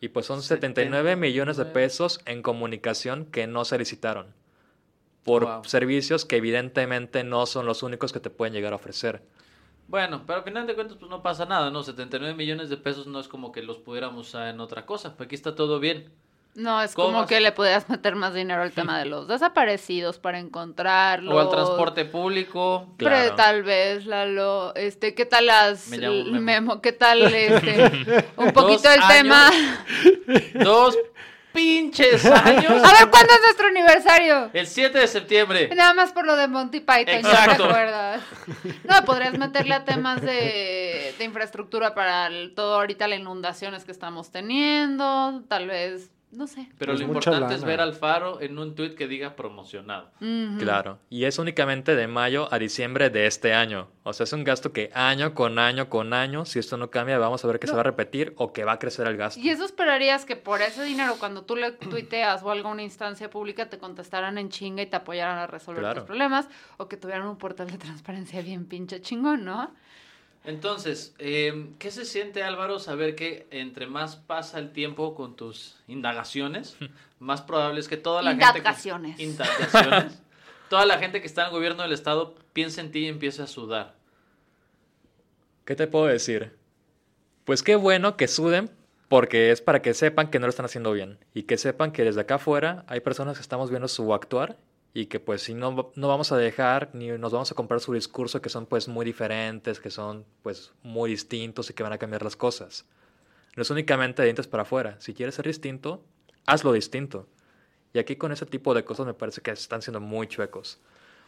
Speaker 5: Y pues son 79 millones de
Speaker 2: 79.
Speaker 5: pesos en comunicación que no se licitaron por
Speaker 2: Wow.
Speaker 5: servicios que evidentemente no son los únicos que te pueden llegar a ofrecer.
Speaker 2: Bueno, pero al final de cuentas pues no pasa nada, ¿no? 79 millones de pesos no es como que los pudiéramos usar en otra cosa. Aquí está todo bien.
Speaker 3: No, es
Speaker 2: ¿Cómo
Speaker 3: como
Speaker 2: vas?
Speaker 3: que le podías meter más dinero al [laughs] tema de los desaparecidos para encontrarlos.
Speaker 2: O al transporte público.
Speaker 3: Pero tal vez, Lalo, este, ¿qué tal las
Speaker 2: Me llamo
Speaker 3: l-
Speaker 2: Memo.
Speaker 3: Memo? ¿Qué tal este [laughs] un poquito el tema?
Speaker 2: Dos pinches años.
Speaker 3: A ver, ¿cuándo es nuestro aniversario?
Speaker 2: El 7 de septiembre.
Speaker 3: Nada más por lo de Monty Python, ya te
Speaker 2: Exacto.
Speaker 3: acuerdas. No, podrías meterle a temas de, de infraestructura para el- todo ahorita las inundaciones que estamos teniendo, tal vez, no sé.
Speaker 2: Pero
Speaker 4: Es
Speaker 2: lo importante es ver al faro en un tuit que diga promocionado.
Speaker 5: Claro. Y es únicamente de mayo a diciembre de este año. O sea, es un gasto que año con año con año, si esto no cambia, vamos a ver que se va a repetir o que va a crecer el gasto.
Speaker 3: Y eso esperarías que por ese dinero, cuando tú le tuiteas o algo a una instancia pública, te contestaran en chinga y te apoyaran a resolver
Speaker 5: Claro.
Speaker 3: tus problemas, o que tuvieran un portal de transparencia bien pinche chingón, ¿no?
Speaker 2: Entonces, eh, ¿qué se siente Álvaro saber que entre más pasa el tiempo con tus indagaciones, [laughs] más probable es que toda la
Speaker 3: Indagaciones.
Speaker 2: gente... Que, indagaciones. [laughs] toda la gente que está en el gobierno del estado piense en ti y empiece a sudar.
Speaker 5: ¿Qué te puedo decir? Pues qué bueno que suden porque es para que sepan que no lo están haciendo bien y que sepan que desde acá afuera hay personas que estamos viendo su actuar y que pues si no, no vamos a dejar ni nos vamos a comprar su discurso que son pues muy diferentes, que son pues muy distintos y que van a cambiar las cosas. No es únicamente de dientes para afuera. Si quieres ser distinto, hazlo distinto. Y aquí con ese tipo de cosas me parece que están siendo muy chuecos.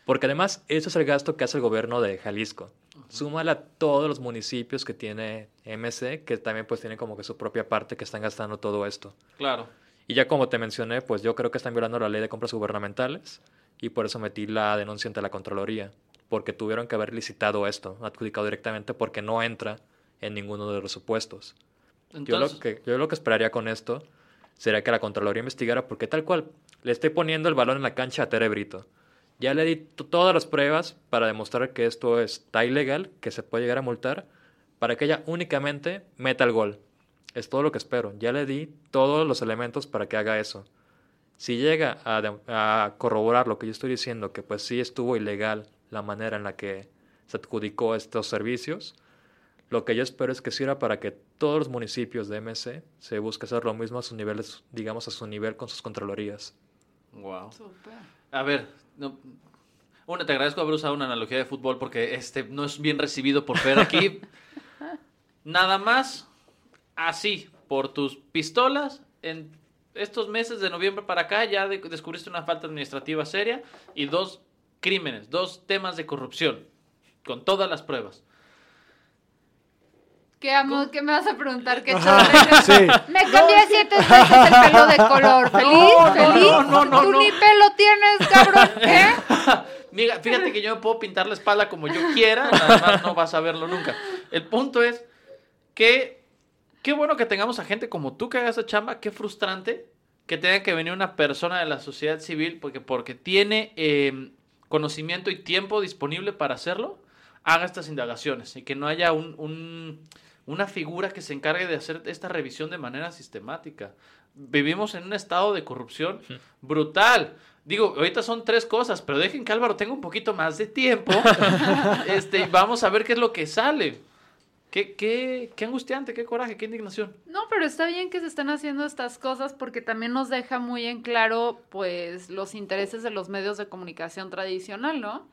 Speaker 5: Porque además, eso es el gasto que hace el gobierno de Jalisco. Súmale a todos los municipios que tiene MC, que también pues tienen como que su propia parte que están gastando todo esto.
Speaker 2: Claro.
Speaker 5: Y ya como te mencioné, pues yo creo que están violando la ley de compras gubernamentales y por eso metí la denuncia ante la Contraloría, porque tuvieron que haber licitado esto, adjudicado directamente, porque no entra en ninguno de los supuestos. Yo, lo
Speaker 2: Entonces,
Speaker 5: que, yo lo que esperaría con esto sería que la Contraloría investigara, porque tal cual, le estoy poniendo el balón en la cancha a Tere Brito. Ya le di todas las pruebas para demostrar que esto está ilegal, que se puede llegar a multar, para que ella únicamente meta el gol. Es todo lo que espero. Ya le di todos los elementos para que haga eso. Si llega a, de- a corroborar lo que yo estoy diciendo, que pues sí estuvo ilegal la manera en la que se adjudicó estos servicios, lo que yo espero es que sirva para que todos los municipios de MC se busque hacer lo mismo a sus niveles, digamos a su nivel con sus contralorías.
Speaker 2: wow.
Speaker 3: Súper.
Speaker 2: A ver, no, una, te agradezco haber usado una analogía de fútbol porque este no es bien recibido por Fer aquí. [laughs] Nada más así, por tus pistolas, en estos meses de noviembre para acá ya de- descubriste una falta administrativa seria y dos crímenes, dos temas de corrupción, con todas las pruebas.
Speaker 3: ¿Qué amo? ¿Qué me vas a preguntar? ¿Qué
Speaker 4: sí. [laughs]
Speaker 3: Me cambié siete veces el pelo de color. ¿Feliz?
Speaker 2: No,
Speaker 3: ¿Feliz?
Speaker 2: no, no, no,
Speaker 3: Tú
Speaker 2: no.
Speaker 3: ni pelo tienes, cabrón. [laughs] ¿Eh?
Speaker 2: Mira, fíjate que yo me puedo pintar la espalda como yo quiera, nada más no vas a verlo nunca. El punto es que qué bueno que tengamos a gente como tú que haga esa chamba, qué frustrante que tenga que venir una persona de la sociedad civil porque, porque tiene eh, conocimiento y tiempo disponible para hacerlo, haga estas indagaciones y que no haya un, un- una figura que se encargue de hacer esta revisión de manera sistemática. Vivimos en un estado de corrupción brutal. Digo, ahorita son tres cosas, pero dejen que Álvaro tenga un poquito más de tiempo. [laughs] este, y vamos a ver qué es lo que sale. Qué, qué, qué angustiante, qué coraje, qué indignación.
Speaker 3: No, pero está bien que se estén haciendo estas cosas porque también nos deja muy en claro, pues, los intereses de los medios de comunicación tradicional, ¿no?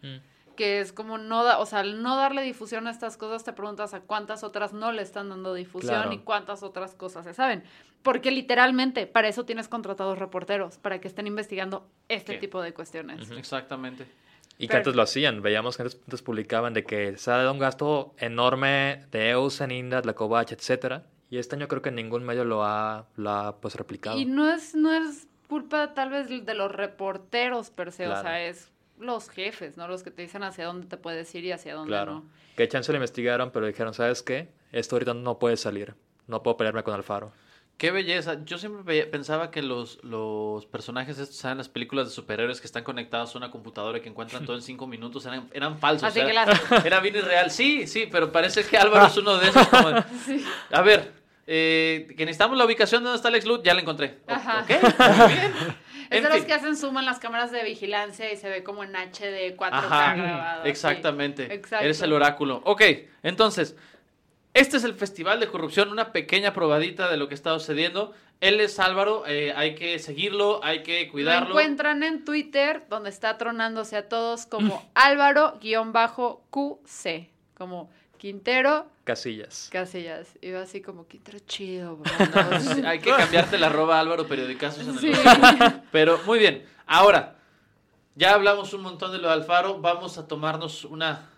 Speaker 3: Que es como no da, o sea, al no darle difusión a estas cosas, te preguntas a cuántas otras no le están dando difusión
Speaker 5: Claro.
Speaker 3: y cuántas otras cosas se saben. Porque literalmente, para eso tienes contratados reporteros, para que estén investigando este
Speaker 2: ¿Qué?
Speaker 3: tipo de cuestiones.
Speaker 2: Exactamente.
Speaker 5: Y que antes lo hacían, veíamos que antes, antes publicaban de que se ha dado un gasto enorme de EUSA, Indat, la Covach, etcétera, y este año creo que ningún medio lo ha, lo ha pues replicado.
Speaker 3: Y no es, no es culpa tal vez de los reporteros per se, o
Speaker 5: Claro.
Speaker 3: sea, es los jefes, ¿no? Los que te dicen hacia dónde te puedes ir y hacia dónde
Speaker 5: Claro.
Speaker 3: no.
Speaker 5: Que chance lo investigaron, pero dijeron, ¿sabes qué? Esto ahorita no puede salir. No puedo pelearme con Alfaro.
Speaker 2: Qué belleza. Yo siempre pensaba que los, los personajes estos, ¿saben? Las películas de superhéroes que están conectados a una computadora y que encuentran todo en cinco minutos eran, eran falsos.
Speaker 3: Así
Speaker 2: era,
Speaker 3: que las- [laughs]
Speaker 2: era bien irreal. Sí, sí, pero parece que Álvaro es uno de esos. como [laughs] A ver, eh, que necesitamos la ubicación de donde está Lex Luthor, ya la encontré.
Speaker 3: Ajá.
Speaker 2: Ok, [laughs] muy bien.
Speaker 3: Es
Speaker 2: En
Speaker 3: de los que hacen zoom en las cámaras de vigilancia y se ve como en HD 4K
Speaker 2: Ajá,
Speaker 3: grabado.
Speaker 2: exactamente. Eres el oráculo. Ok, entonces, este es el Festival de Corrupción, una pequeña probadita de lo que está sucediendo. Él es Álvaro, eh, hay que seguirlo, hay que
Speaker 3: Lo
Speaker 2: cuidarlo.
Speaker 3: encuentran en Twitter, donde está tronándose a todos como Álvaro-QC, como Quintero
Speaker 5: Casillas.
Speaker 3: Casillas. Iba así como Quintero chido, bro. [laughs]
Speaker 2: Sí, hay que cambiarte la arroba Álvaro Periodicazos en el
Speaker 3: Sí.
Speaker 2: Pero muy bien, ahora, ya hablamos un montón de lo de Alfaro, vamos a tomarnos una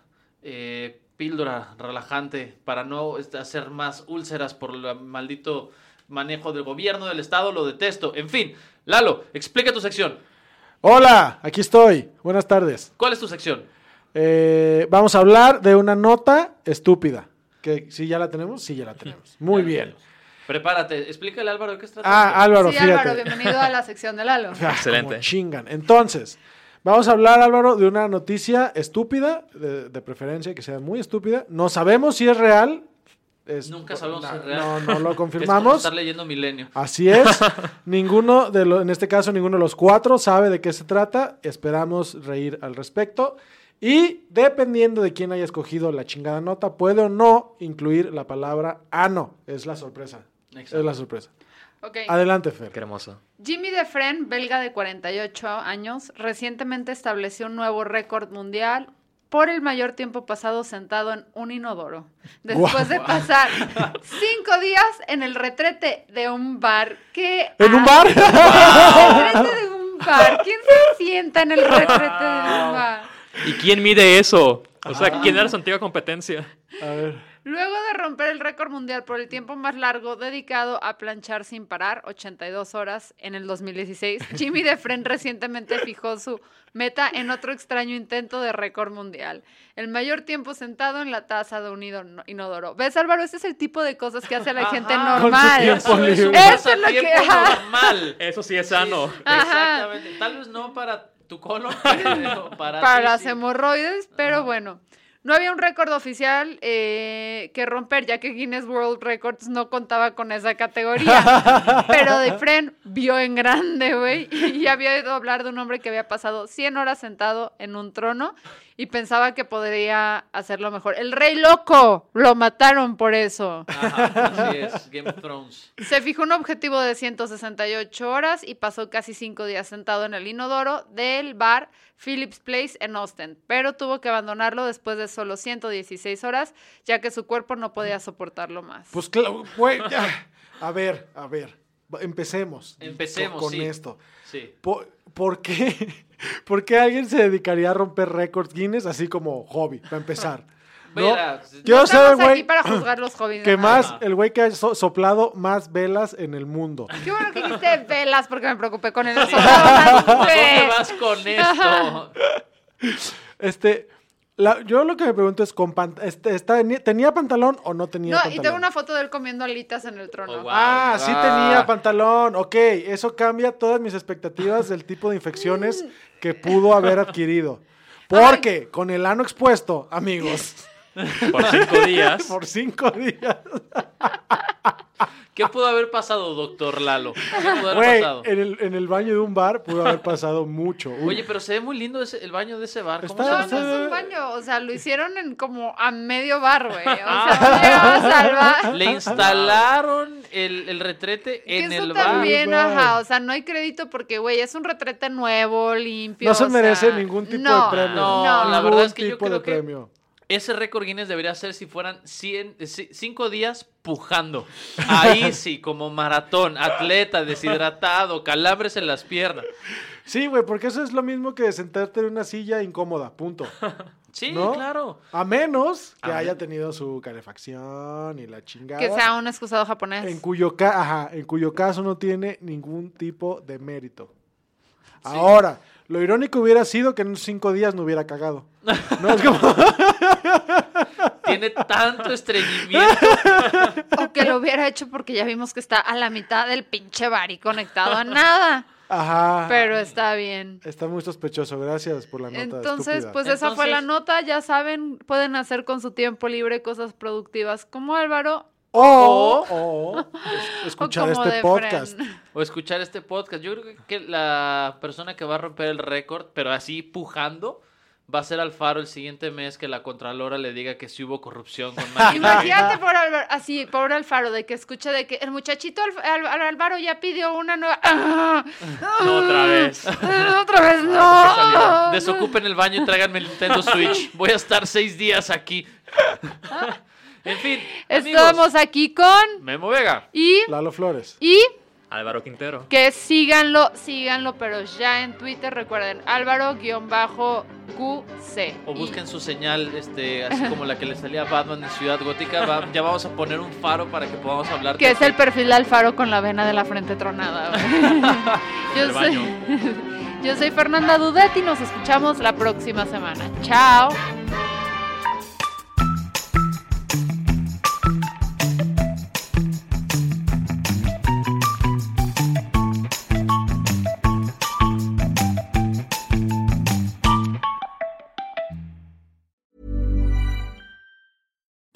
Speaker 2: eh, píldora relajante para no hacer más úlceras por el maldito manejo del gobierno, del Estado, lo detesto. En fin, Lalo, explica tu sección.
Speaker 4: Hola, aquí estoy. Buenas tardes.
Speaker 2: ¿Cuál es tu sección?
Speaker 4: Eh, vamos a hablar de una nota estúpida. Que si ya la tenemos, sí ya la tenemos. Muy bien.
Speaker 2: Prepárate, explícale Álvaro qué trata.
Speaker 4: Ah, Álvaro,
Speaker 3: sí,
Speaker 4: fíjate.
Speaker 3: Álvaro, bienvenido a la sección de Lalo.
Speaker 4: Ah,
Speaker 5: Excelente.
Speaker 4: como chingan. Entonces, vamos a hablar, Álvaro, de una noticia estúpida, de, de preferencia que sea muy estúpida. No sabemos si es real. Es-
Speaker 2: Nunca sabemos si es real.
Speaker 4: No, no lo [laughs]
Speaker 2: Es
Speaker 4: confirmamos.
Speaker 2: estar leyendo Milenio.
Speaker 4: Así es. [laughs] ninguno de los, en este caso, ninguno de los cuatro sabe de qué se trata. Esperamos reír al respecto. Y dependiendo de quién haya escogido la chingada nota, puede o no incluir la palabra ano. Es la sorpresa.
Speaker 2: Exacto.
Speaker 4: Es la sorpresa.
Speaker 3: Ok.
Speaker 4: Adelante, Fer.
Speaker 5: Qué hermoso.
Speaker 3: Jimmy Defren, belga de 48 años, recientemente estableció un nuevo récord mundial por el mayor tiempo pasado sentado en un inodoro, después de pasar cinco días en el retrete de un bar. ¿Qué
Speaker 4: ¿En un bar? [laughs]
Speaker 3: El retrete de un un bar? ¿Quién se sienta en el retrete de un bar?
Speaker 5: ¿Y quién mide eso? O sea, ¿quién era su antigua competencia?
Speaker 4: A ver.
Speaker 3: Luego de romper el récord mundial por el tiempo más largo dedicado a planchar sin parar, 82 horas en el 2016, [laughs] Jimmy DeFren recientemente fijó su meta en otro extraño intento de récord mundial. El mayor tiempo sentado en la taza de un inodoro. ¿Ves, Álvaro? Este es el tipo de cosas que hace la gente normal.
Speaker 4: Con su tiempo
Speaker 2: Eso es.
Speaker 3: Eso lo que-
Speaker 2: normal.
Speaker 5: Eso sí es sano.
Speaker 3: Ajá.
Speaker 2: Exactamente. Tal vez no para tu colon, pero [laughs] para,
Speaker 3: las
Speaker 2: sí.
Speaker 3: hemorroides, pero bueno. No había un récord oficial eh, que romper, ya que Guinness World Records no contaba con esa categoría. [laughs] pero Defren vio en grande, güey. Y había oído hablar de un hombre que había pasado 100 horas sentado en un trono y pensaba que podría hacerlo mejor. El rey loco, lo mataron por eso.
Speaker 2: Ajá, así es, Game of Thrones.
Speaker 3: Se fijó un objetivo de 168 horas y pasó casi cinco días sentado en el inodoro del bar Phillips Place en Austin, pero tuvo que abandonarlo después de solo 116 horas, ya que su cuerpo no podía soportarlo más.
Speaker 4: Pues claro, güey, ya. A ver, a ver. Empecemos.
Speaker 2: Empecemos,
Speaker 4: con
Speaker 2: sí.
Speaker 4: esto.
Speaker 2: Sí.
Speaker 4: ¿Por, por qué? ¿Por qué alguien se dedicaría a romper récords Guinness así como hobby, para empezar? [laughs] ¿No? Quiero ser
Speaker 3: Estamos
Speaker 4: el güey
Speaker 3: aquí para juzgar los hobbies.
Speaker 4: que más, el güey que ha so- soplado más velas en el mundo. [laughs]
Speaker 3: Qué bueno que dijiste velas porque me preocupé con el
Speaker 2: ¿A
Speaker 3: soplado
Speaker 2: dónde
Speaker 3: más
Speaker 2: vas con esto?
Speaker 4: Este, la- yo lo que me pregunto es, con pan- este, está- ¿tenía pantalón o no tenía
Speaker 3: No,
Speaker 4: pantalón?
Speaker 3: y tengo una foto de él comiendo alitas en el trono.
Speaker 2: Oh, wow.
Speaker 4: Ah, sí
Speaker 2: Ah.
Speaker 4: tenía pantalón. Ok, eso cambia todas mis expectativas del tipo de infecciones [laughs] que pudo haber adquirido. Porque con el ano expuesto, amigos,
Speaker 5: Por cinco [laughs] días.
Speaker 4: por cinco días.
Speaker 2: ¿Qué pudo haber pasado, doctor Lalo? ¿Qué pudo haber
Speaker 4: Güey,
Speaker 2: pasado?
Speaker 4: en el, en el baño de un bar pudo haber pasado mucho. Uy,
Speaker 2: Oye, pero se ve muy lindo ese- el baño de ese bar. ¿Cómo
Speaker 4: Está-
Speaker 2: se
Speaker 3: No,
Speaker 2: llama?
Speaker 3: no es un baño, o sea, lo hicieron en como a medio bar, güey. O
Speaker 2: Ah.
Speaker 3: sea, no llegaba a salvar. [laughs]
Speaker 2: Le instalaron el, el retrete
Speaker 3: Que
Speaker 2: en
Speaker 3: eso
Speaker 2: el bar.
Speaker 3: también, ajá, o sea, no hay crédito porque, güey, es un retrete nuevo, limpio.
Speaker 4: no se
Speaker 3: o
Speaker 4: merece
Speaker 3: sea,
Speaker 4: ningún tipo
Speaker 3: no,
Speaker 4: de premio.
Speaker 2: no,
Speaker 3: no.
Speaker 2: la verdad es que yo
Speaker 4: tipo
Speaker 2: creo
Speaker 4: de
Speaker 2: que-
Speaker 4: premio.
Speaker 2: Ese récord Guinness debería ser si fueran 100, 5 días pujando. Ahí [laughs] sí, como maratón, atleta, deshidratado, calambres en las piernas.
Speaker 4: Sí, güey, porque eso es lo mismo que sentarte en una silla incómoda, punto. [laughs]
Speaker 2: Sí,
Speaker 4: ¿No?
Speaker 2: claro.
Speaker 4: A menos que
Speaker 2: A
Speaker 4: haya
Speaker 2: ver.
Speaker 4: tenido su calefacción y la chingada.
Speaker 3: Que sea un excusado japonés.
Speaker 4: en cuyo, ca- ajá, en cuyo caso no tiene ningún tipo de mérito. Ahora, lo irónico hubiera sido que en cinco días no hubiera cagado. No es como, [laughs]
Speaker 2: Tiene tanto estreñimiento.
Speaker 3: O que lo hubiera hecho porque ya vimos que está a la mitad del pinche bar y conectado a nada.
Speaker 4: ajá.
Speaker 3: Pero está bien.
Speaker 4: Está muy sospechoso, gracias por la nota.
Speaker 3: Entonces,
Speaker 4: estúpida.
Speaker 3: pues esa fue la nota. Ya saben, pueden hacer con su tiempo libre cosas productivas como Álvaro.
Speaker 4: O, o es- escuchar
Speaker 3: o
Speaker 4: este podcast.
Speaker 2: O escuchar este podcast. Yo creo que la persona que va a romper el récord, pero así pujando, va a ser Alfaro el siguiente mes que la Contralora le diga que sí hubo corrupción con. [laughs]
Speaker 3: Imagínate por Álvaro, así, pobre Alfaro, de que escuche de que el muchachito Al- Al- Álvaro ya pidió una nueva. ¡Ah! [laughs]
Speaker 5: No, otra vez.
Speaker 3: ¡Ah! Otra vez
Speaker 2: Ah,
Speaker 3: no.
Speaker 2: Desocupen el baño y tráiganme el Nintendo Switch. Voy a estar seis días aquí. en fin,
Speaker 3: Estamos
Speaker 2: amigos,
Speaker 3: aquí con.
Speaker 2: Memo Vega.
Speaker 3: Y.
Speaker 4: Lalo Flores.
Speaker 3: Y.
Speaker 5: Álvaro Quintero.
Speaker 3: Que síganlo, síganlo, pero ya en Twitter recuerden Álvaro-QC.
Speaker 2: O busquen su señal, este, así como la que le salía a Batman en Ciudad Gótica. Va- ya vamos a poner un faro para que podamos hablar.
Speaker 3: Que es el perfil de Alfaro con la vena de la frente tronada. [laughs] [laughs] Yo soy, [laughs] yo soy Fernanda Dudet y nos escuchamos la próxima semana. Chao.